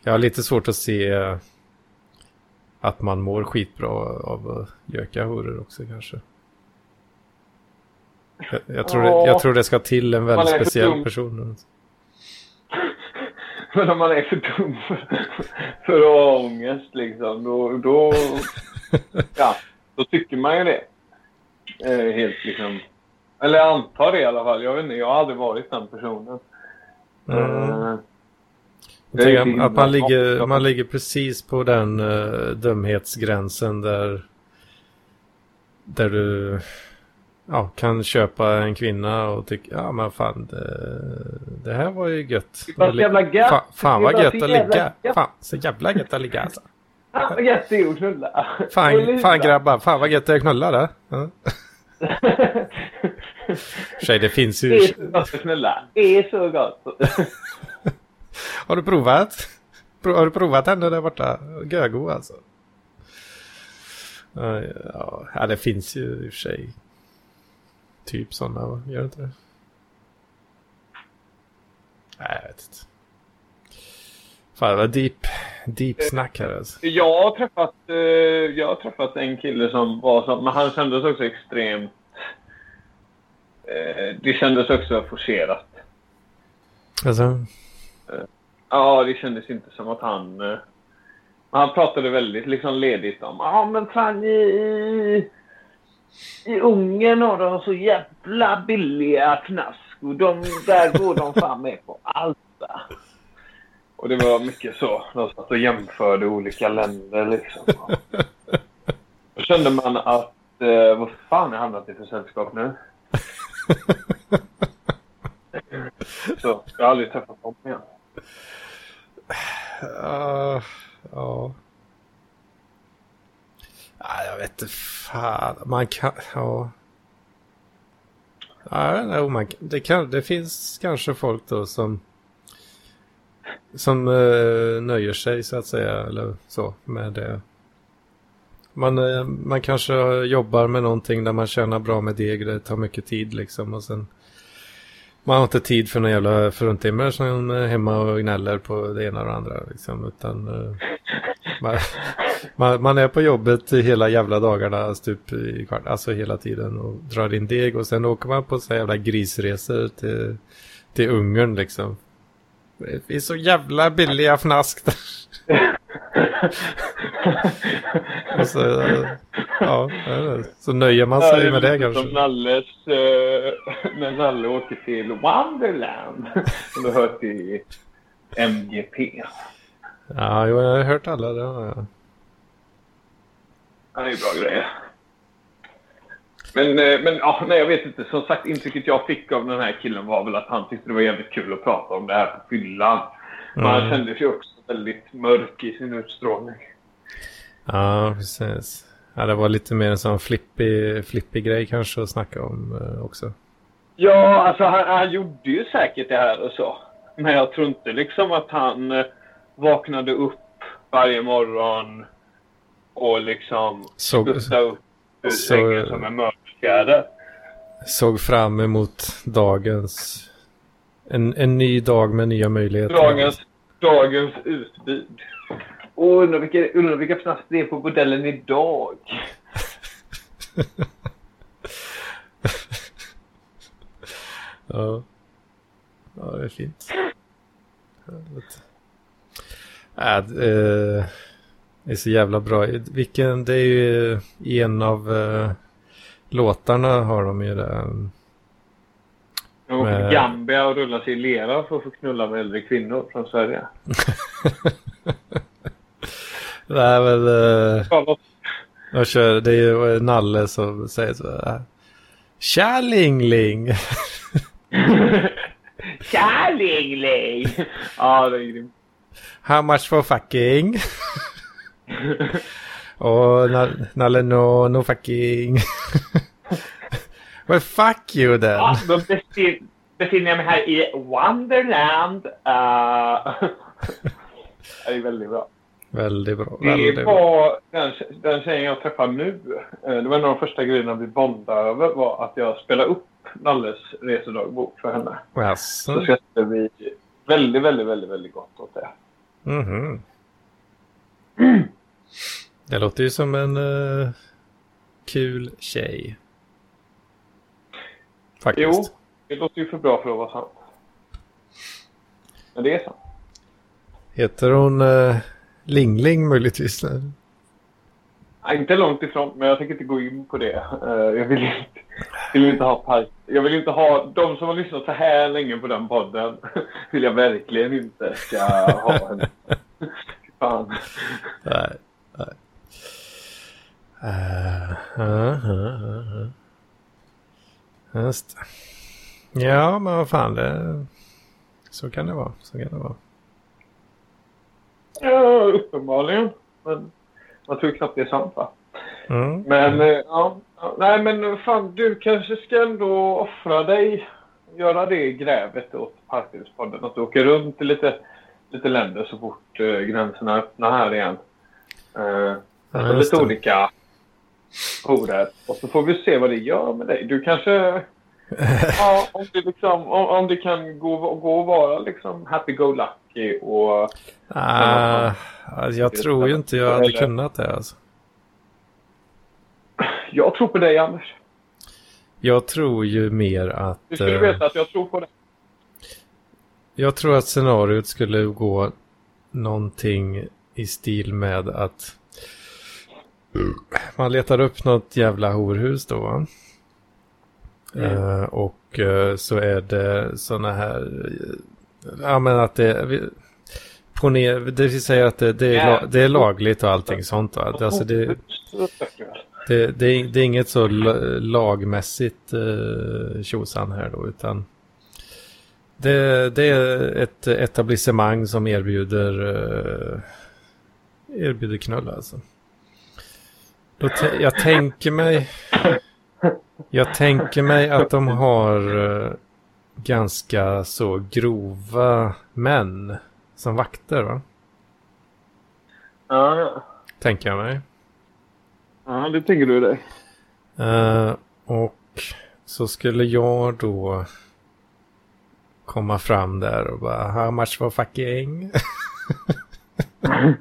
Jag har lite svårt att se eh, att man mår skitbra av att göka horor också kanske. Jag, jag, tror det, jag tror det ska till en väldigt speciell person. Men om man är för dum för, för att ha ångest liksom, då, då, (laughs) ja, då tycker man ju det. Eh, helt liksom. Eller jag antar det i alla fall. Jag vet inte, jag har aldrig varit den personen. Mm. Eh, Jag att man ligger, man ligger precis på den uh, dumhetsgränsen där, där du ja, kan köpa en kvinna och tycka ja men fan det, det här var ju gött. Det var jävla gött. Fa, fan vad Det gött att ligga. Fan, så jävla gött att ligga alltså. ah, vad gött det är att knulla. Fan, fan grabbar, fan vad gött det är att knulla det. Ja. (laughs) Tjej, det finns det ju. är så gott att knulla. Det är så gott. (laughs) Har du provat? Pro- Har du provat henne där borta? Gögo alltså. Ja, det finns ju i och för sig. Typ sådana, va? Gör det inte det? Nej, jag vet inte. Fan, var deep, deep snack här alltså. Jag har träffat, eh, jag har träffat en kille som var så, men han kändes också extremt... Eh, det kändes också forcerat. Alltså, Ja, det kändes inte som att han... Eh, han pratade väldigt liksom ledigt om ja men fan i, i, Ungern har de så jävla billiga knask och de, där går de fan med på allt. va." Och det var mycket så. De satt och jämförde olika länder liksom. Då kände man att eh, vad fan har jag hamnat i för sällskap nu? Så jag har aldrig träffat dem igen. uh, ja. Ja, jag vet inte fan. Man kan, ja. Ja, jag man, det, kan, det finns kanske folk då som som eh, nöjer sig så att säga eller så med det. Man, eh, man kanske jobbar med någonting där man tjänar bra med deg, det tar mycket tid liksom och sen man har inte tid för några jävla fruntimmer som är hemma och gnäller på det ena och det andra liksom utan eh, man, man, man är på jobbet hela jävla dagarna stup i kvart, alltså hela tiden och drar in deg och sen åker man på så jävla grisresor till, till Ungern liksom. Det finns så jävla billiga fnask där. (laughs) Och så, ja, så nöjer man sig Ja, med det lite Som kanske. Nalles, eh, (laughs) när Nalle åker till Wonderland. Som du hört i MGP. Ja, jag har hört alla det. har jag. Han är ju bra grejer. Men, eh, men ja, nej, jag vet inte. Som sagt, intrycket jag fick av den här killen var väl att han tyckte det var jävligt kul att prata om det här på fyllan. Men han Mm. kände sig också väldigt mörk i sin utstrålning. Ja, precis. Ja, det var lite mer en sån flippig, flippig grej kanske att snacka om eh, också. Ja, alltså han, han gjorde ju säkert det här och så. Men jag tror inte liksom att han eh, vaknade upp varje morgon och liksom Så, studsade upp ur så- sängen som en mörkfjäder. såg fram emot dagens... En, en ny dag med nya möjligheter. Dagens, dagens utbud. Och undrar vilka, undrar vilka fnask det är på bordellen idag. (laughs) ja. ja, det är fint. Helvete. Äh, det är så jävla bra. Vilken, det är ju i en av uh, låtarna har de ju det. De åker till Gambia och rullar sig i lera för att få knulla med äldre kvinnor från Sverige. Nej men... Uh, jag kör, det är ju Nalle som säger så här. Tja Lingling! Tja (laughs) Lingling! Ja det är grymt. How much for fucking? (laughs) Och Nalle no, no fucking. (laughs) well fuck you then. Ja, då befinner jag mig här i Wonderland. Uh... (laughs) det är väldigt bra. Väldigt bra. Det väldigt var den, den tjejen jag träffade nu. Eh, det var en av de första grejerna vi bondade över var att jag spelade upp Nalles resedagbok för henne. Yes. Så skrattade vi väldigt, väldigt, väldigt, väldigt gott åt det. Mm -hmm. (clears throat) Det låter ju som en uh, kul tjej. Faktiskt. Jo, det låter ju för bra för att vara sant. Men det är sant. Heter hon uh, Lingling möjligtvis? Ja, inte långt ifrån, men jag tänker inte gå in på det. Uh, jag vill inte, vill inte ha park. Jag vill inte ha... De som har lyssnat så här länge på den podden (laughs) vill jag verkligen inte ska ha en... (laughs) Fan. Nej, nej. Uh, uh, uh. Just Ja, men vad fan det... Så kan det vara. Så kan det vara. Ja, uppenbarligen. Men man tror knappt det är sant va? Mm. Men eh, ja, nej men fan du kanske ska ändå offra dig. Göra det grävet åt Parklivspodden. Att du åker runt i lite, lite länder så fort uh, gränserna öppnar här igen. Uh, alltså lite olika horor. Och så får vi se vad det gör med dig. Du kanske... (laughs) ja, om det, liksom, om, om det kan gå, gå och vara liksom happy-go-lucky och... Ah, jag tror ju inte jag hade kunnat det alltså. Jag tror på dig, Anders. Jag tror ju mer att... Du skulle veta att jag tror på dig. Jag tror att scenariot skulle gå någonting i stil med att man letar upp något jävla horhus då. Mm. Uh, och uh, så är det sådana här, ja men att det, på ner, det vill säga att det, det, är, det är lagligt och allting sånt. Va? Alltså det, det, det, är, det är inget så lagmässigt uh, tjosan här då, utan det, det är ett etablissemang som erbjuder, erbjuder knull alltså. Jag tänker mig... Jag tänker mig att de har uh, ganska så grova män som vakter va? Ja. Tänker jag mig. Ja, det tänker du dig. Uh, och så skulle jag då komma fram där och bara How much for fucking? (laughs)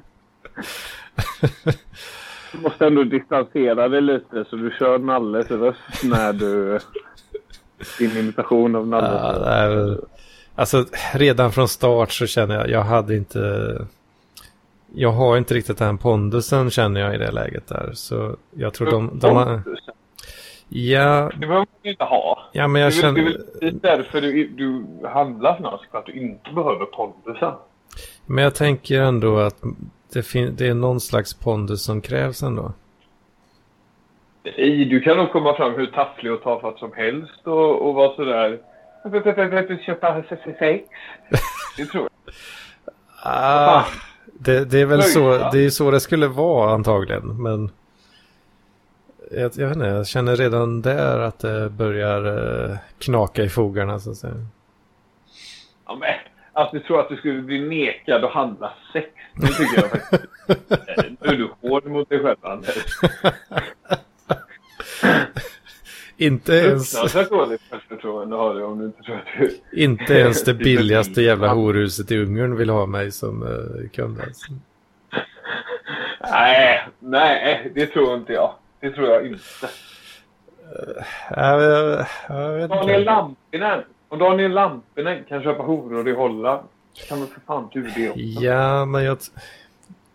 (laughs) Du måste ändå distansera dig lite så du kör Nalles röst när du... Din imitation av Nalles ja, Alltså redan från start så känner jag, jag hade inte... Jag har inte riktigt den pondusen känner jag i det läget där. Så jag tror de, de har... Ja. Det behöver man inte ha. Ja, men jag det, känner... Det är därför du, du handlar snart, för att du inte behöver pondusen. Men jag tänker ändå att det, det är någon slags pondus som krävs ändå. Nej, du kan nog komma fram hur tafflig och tafatt som helst och, och vara sådär... Köpa sex. Det tror jag. (laughs) Ah, det, det är väl så det, är så det skulle vara antagligen. Men jag, jag vet inte, jag känner redan där att det börjar eh, knaka i fogarna så att säga. Ja, men att du tror att du skulle bli nekad att handla sex. Det tycker jag faktiskt. (laughs) Nu är du hård mot dig själv, Anders. inte ens... Har du om du inte tror att du... Inte ens det (laughs) billigaste jävla horhuset i Ungern vill ha mig som uh, kund alltså. Nej, nej, det tror inte jag. Det tror jag inte. Uh, jag, jag, jag vet Daniel Lampinen. Om Daniel Lampinen kan köpa horor i Holland kan väl för fan du det också. Ja, men jag,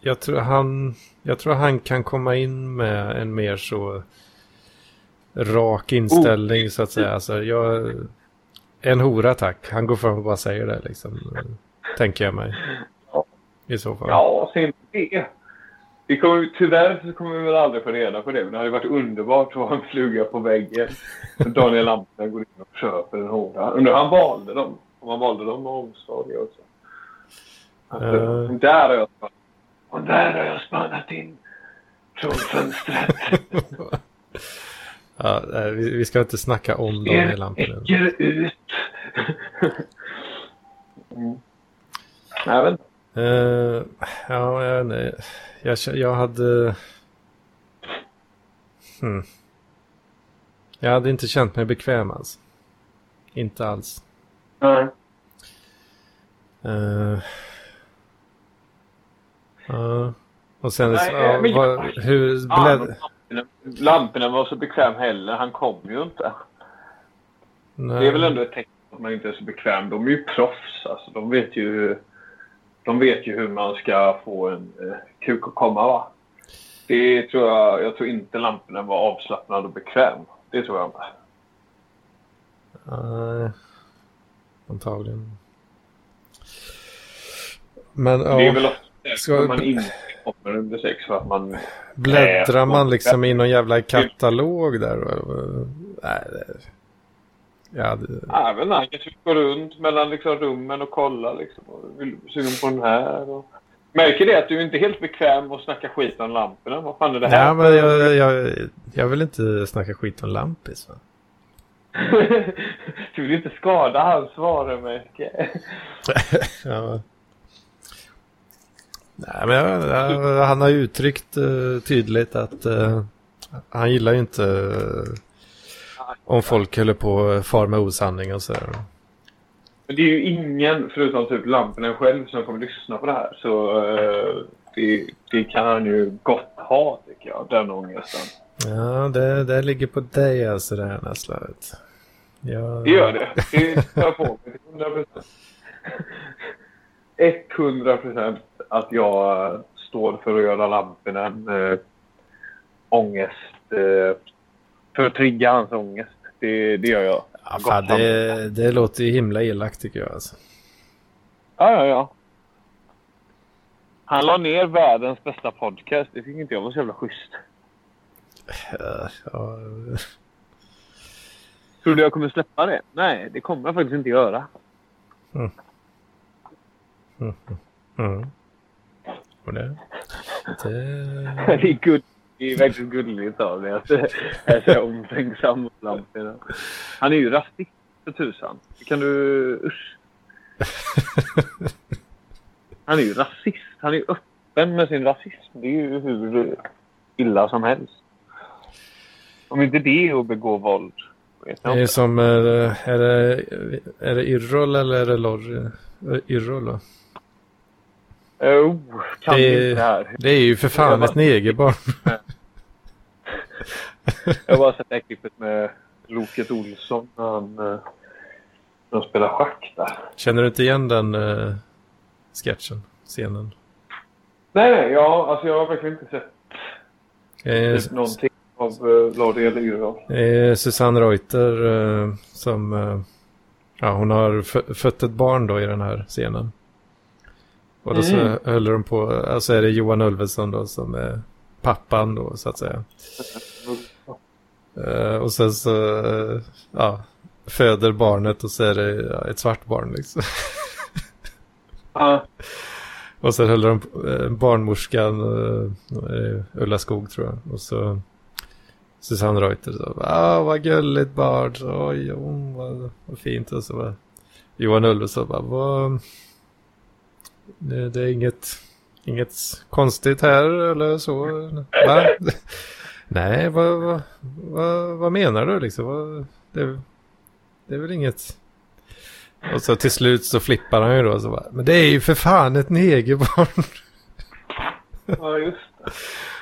jag, tror han, jag tror han kan komma in med en mer så rak inställning oh. så att säga. Alltså, jag, en hora tack. Han går fram och bara säger det liksom. Tänker jag mig. Ja. I så fall. Ja, sen det. Vi kommer, tyvärr så kommer vi väl aldrig få reda på det. Men det hade varit underbart att ha en fluga på väggen. Daniel Lampinen går in och köper en hora. Undrar han valde dem. Om han valde dem av omsorg också. Uh. Där har jag spannat. Och där har jag spannat in från fönstret. (laughs) ja, vi, vi, ska inte snacka om Daniel Lampinen. Äcker ut. (laughs) mm. Vet uh, Ja, jag. Jag, jag hade... Hmm. Jag hade inte känt mig bekväm alls. Inte alls. Nej. Uh, uh, och sen, Nej, uh, men, var, hur... Bled... lamporna var så bekväm heller. Han kom ju inte. Nej. Det är väl ändå ett tecken på att man inte är så bekväm. De är ju proffs. Alltså. De vet ju de vet ju hur man ska få en eh, kuk att komma va. Det tror jag, jag tror inte lamporna var avslappnad och bekväm. Det tror jag inte. Nej, antagligen. Men ja. Det är väl ofta ska... man inte kommer under sex för att man... Bläddrar man liksom i någon jävla katalog där? Nej, det... Ja, det... ja, men han kanske går runt mellan liksom, rummen och kollar liksom. Och vill sugen på den här. Och... Märker det att du inte är helt bekväm att snacka skit om lamporna? Vad fan är det här? Ja, men jag, jag, jag vill inte snacka skit om lampis. Va? (laughs) du vill inte skada hans varumärke. (laughs) ja. Nej, men jag, jag, han har uttryckt uh, tydligt att uh, han gillar ju inte uh, om folk håller på far med osanning och sådär. Men det är ju ingen, förutom typ lamporna själv, som kommer lyssna på det här. Så uh, det, det, kan han ju gott ha, tycker jag, den ångesten. Ja, det, det ligger på dig alltså det här näslaget. Jag... Det gör det. Det tar på mig till 100% 100 procent att jag står för att göra lamporna äh, ångest äh, för att trigga hans ångest. Det, det gör jag. Ja, fan, det, det låter ju himla elakt tycker jag. Alltså. Ja, ja, ja. Han la ner världens bästa podcast. Det fick inte jag vara så jävla schysst. Ja, (laughs) ja. Tror du jag kommer släppa det? Nej, det kommer jag faktiskt inte göra. Mm. Mm. Mm. Och det? Det... (laughs) det är good det är verkligen gulligt av dig (laughs) att jag är så omtänksam mot lamporna. Han är ju rasist för tusan. Kan du... Usch. Han är ju rasist. Han är ju öppen med sin rasism. Det är ju hur illa som helst. Om inte det är att begå våld. Det är som, är är det, är det Yrrol eller är det Lorry? Yrrol då? Oh, kan det, är, det, här. det är ju för fan ett negerbarn. (laughs) jag har bara sett det här klippet med Loket Olsson när han, eh, när han spelar schack där. Känner du inte igen den uh, sketchen, scenen? Nej, nej, ja, alltså jag har verkligen inte sett eh, typ någonting av uh, Lordi eller. Eh, Susanne Reuter uh, som, uh, ja hon har fött ett barn då i den här scenen. Och då mm. så höll de på, alltså är det Johan Ulveson då som är pappan då så att säga. Uh, och sen så, uh, ja, föder barnet och så är det ja, ett svart barn liksom. (laughs) uh. Och sen höll de uh, barnmorskan, Ulla Skog tror jag. Och så Susanne Reuter så, ah, vad gulligt barn, så, oj, oh, vad, vad fint. Och så bara, Johan Ulveson bara, vad, det, det är inget, inget konstigt här eller så. Va? (laughs) (laughs) Nej, vad, vad, vad, vad menar du liksom? Vad, det, det är väl inget... Och så till slut så flippar han ju då. Så bara, men det är ju för fan ett negerbarn. Ja, just det.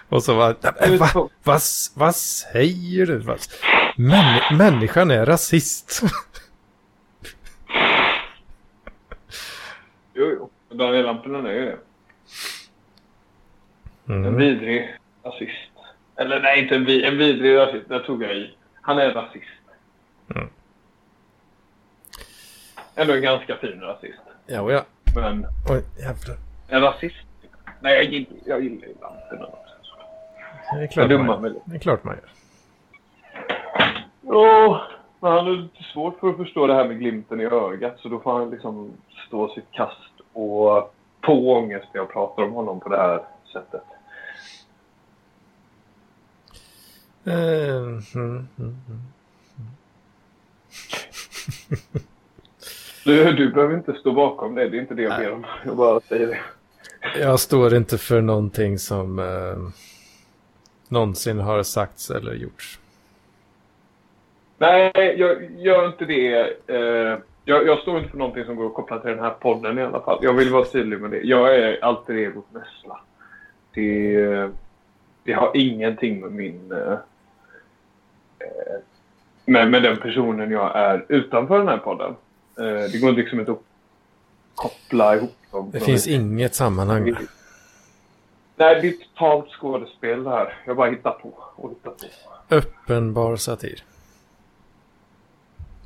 (laughs) Och så bara, "Nej, va, vad, vad säger du? Vad- Män, människan är rasist. (laughs) Jo, jo. Daniel Lampinen är ju det. En Mm. vidrig rasist. Eller nej, inte en, vid, en vidrig rasist. Det tog jag i. Han är rasist. Mm. Ändå en ganska fin rasist. Ja, ja. Men Oj, jävlar. en rasist? Nej, jag gillar, jag gillar också. Det är klart man gör. Det är klart man gör. Ja, men han har lite svårt för att förstå det här med glimten i ögat. Så då får han liksom stå sitt kast och på ångest när jag pratar om honom på det här sättet. Eh, mm, mm, mm. Du, (laughs) du behöver inte stå bakom det. Det är inte det jag ber om. Jag bara säger det. Jag står inte för någonting som eh, någonsin har sagts eller gjorts. Nej, jag gör inte det. Eh, jag, jag står inte för någonting som går att koppla till den här podden i alla fall. Jag vill vara tydlig med det. Jag är alltid egot Nessla. Det, det har ingenting med min... Eh, eh, med, med den personen jag är utanför den här podden. Eh, det går liksom inte att koppla ihop dem. Det finns inget sammanhang. Nej, det är totalt skådespel det här. Jag bara hittar på och hittar på. Uppenbar satir.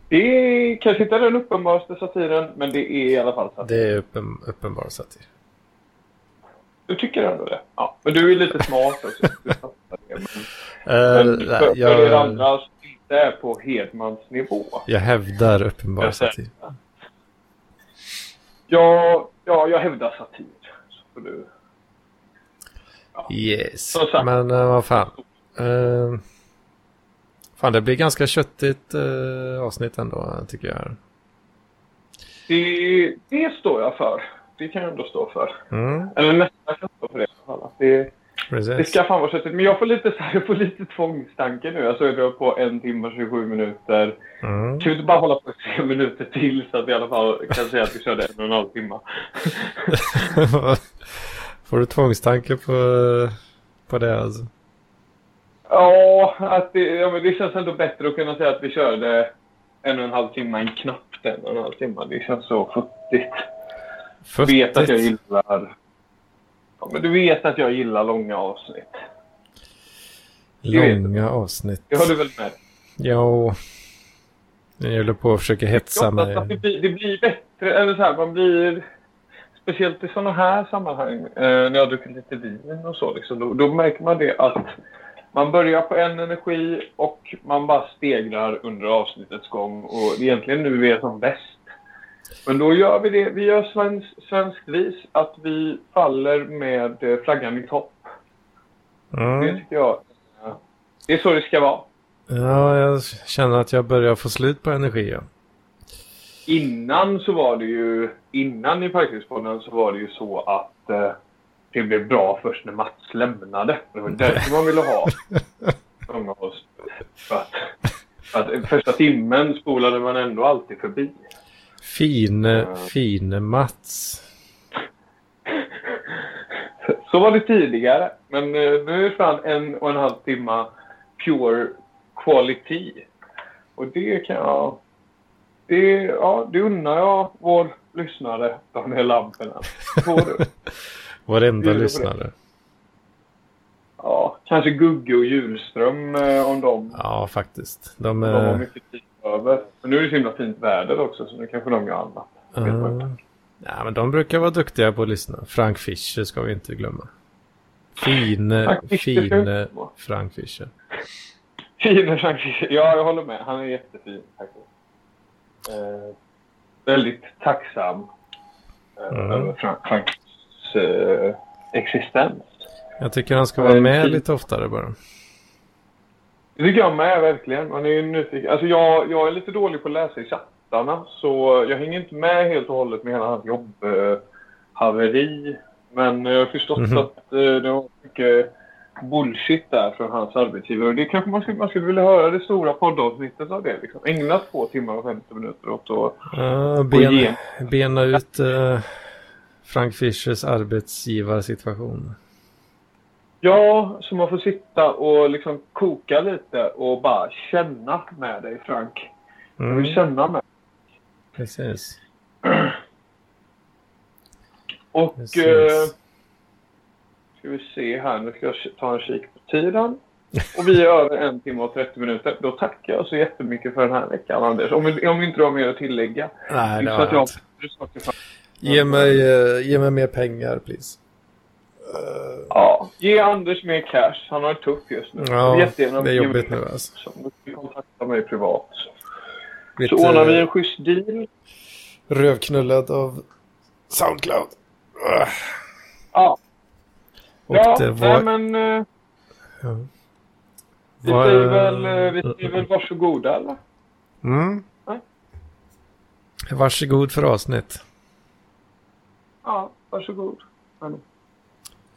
Det är kanske inte den uppenbaraste satiren, men det är i alla fall satir. Det är uppen, uppenbar satir. Du tycker ändå det? Ja. Men du är lite smart också. Du fattar det. Men, Eh, men för, för er jag, andra som inte är på Hedmans nivå. jag hävdar uppenbar Jag satir. Ja, ja, jag hävdar satir. Så får du... Yes, Som sagt. men uh, vad fan. Eh, fan, det blir ganska köttigt uh, avsnitt ändå, tycker jag. Det, det står jag för. Det kan jag ändå stå för. Mm, Eller nästan kan stå för det i alla fall. Det, precis. det ska fan vara köttigt. Men jag får lite, så här, (laughs) jag får lite tvångstanke nu. Jag såg det på en timme och 27 minuter. Mm. Kan vi inte bara hålla på tre minuter till så att vi i alla fall kan säga att vi körde en och en halv timme? (laughs) Får du tvångstanke på, på det alltså? Ja, att det, ja, men det känns ändå bättre att kunna säga att vi körde en och en halv timme än knappt en och en halv timme. Det känns så futtigt. Du vet att jag gillar... Ja, men du vet att jag gillar långa avsnitt. Långa avsnitt. Det har du väl med? Ja, jag håller på att försöka hetsa Jag att det mig. blir, det blir bättre. Eller så här, man blir... Speciellt i sådana här sammanhang, eh, när jag dricker lite vin och så, liksom, då, då märker man det att man börjar på en energi och man bara stegrar under avsnittets gång. Och egentligen nu är som bäst. Men då gör vi det. Vi gör svensk, svenskt vis att vi faller med eh, flaggan i topp. Det Mm. tycker jag. Det är så det ska vara. Ja, jag känner att jag börjar få slut på energi. Ja. Innan så var det ju, innan i Parklivspodden så var det ju så att eh, det blev bra först när Mats lämnade. Det var därför man ville ha (laughs) många av oss. För att, för att första timmen spolade man ändå alltid förbi. Fine, fine Mats. Så var det tidigare. Men eh, nu är det fan en och en halv timme pure quality. Och det kan jag... Det, ja, det unnar jag vår lyssnare Daniel Lampinen. (laughs) Varenda lyssnare. Ja, kanske Gugge och Hjulström eh, om de, Ja, faktiskt. De de har mycket tid över. Men nu är det så himla fint väder också så nu kanske de gör annat. Uh, ja, men de brukar vara duktiga på att lyssna. Frank Fischer ska vi inte glömma. Fine, Frank fine. Frank Fischer. Fin Frank Fischer. Ja, jag håller med. Han är jättefin faktiskt. Eh, väldigt tacksam eh, Mm. över Frank, Franks eh, existens. Jag tycker han ska vara är med lite oftare bara. Det tycker jag med verkligen. Man är ju nyfiken. Alltså jag, jag är lite dålig på att läsa i chattarna så jag hänger inte med helt och hållet med hela hans jobbhaveri. Men jag har förstått Mhm. att eh, det var mycket bullshit där från hans arbetsgivare. Och det kanske man skulle, man skulle vilja höra det stora poddavsnittet av det. Liksom. Ägna två timmar och 50 minuter åt att gå ben, bena ut eh, Frank Fischers arbetsgivarsituation. Ja, så man får sitta och liksom koka lite och bara känna med dig, Frank. Jag vill Mm, känna med. precis. (clears throat) Och Precis. eh, ska vi se här, nu ska jag ta en kik på tiden. Och vi är över en timme och 30 minuter. Då tackar jag så jättemycket för den här veckan, Anders. Om, om inte du har mer att tillägga. Nej, det har jag inte. Ge mig, eh, ge mig mer pengar, please. Eh, Ja, ge Anders mer cash. Han har det tufft just nu. Ja, Jättegärna det är jobbigt nu alltså. du vill kontakta mig privat. Lite Så ordnar vi en schysst deal. rövknullad av Soundcloud. Ah. Ja, Och ja det var... nej, men eh, ja. vi Var- säger väl, eh, vi säger väl varsågoda eller? Mm. Ja. Varsågod för avsnitt. Ja, varsågod. Men,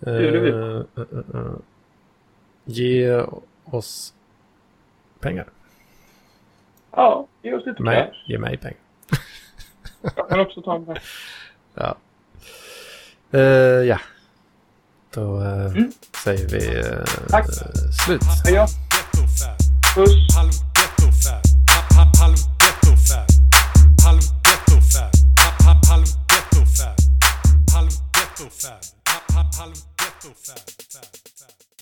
Eh, gjorde vi. eh, eh, eh. Ge oss pengar. ja, ge oss lite cash. ge mig pengar. Jag kan också ta en pengar. Ja. Eh, ja. Då eh, Mm. säger vi eh, Tack. slut. Hej då. Puss.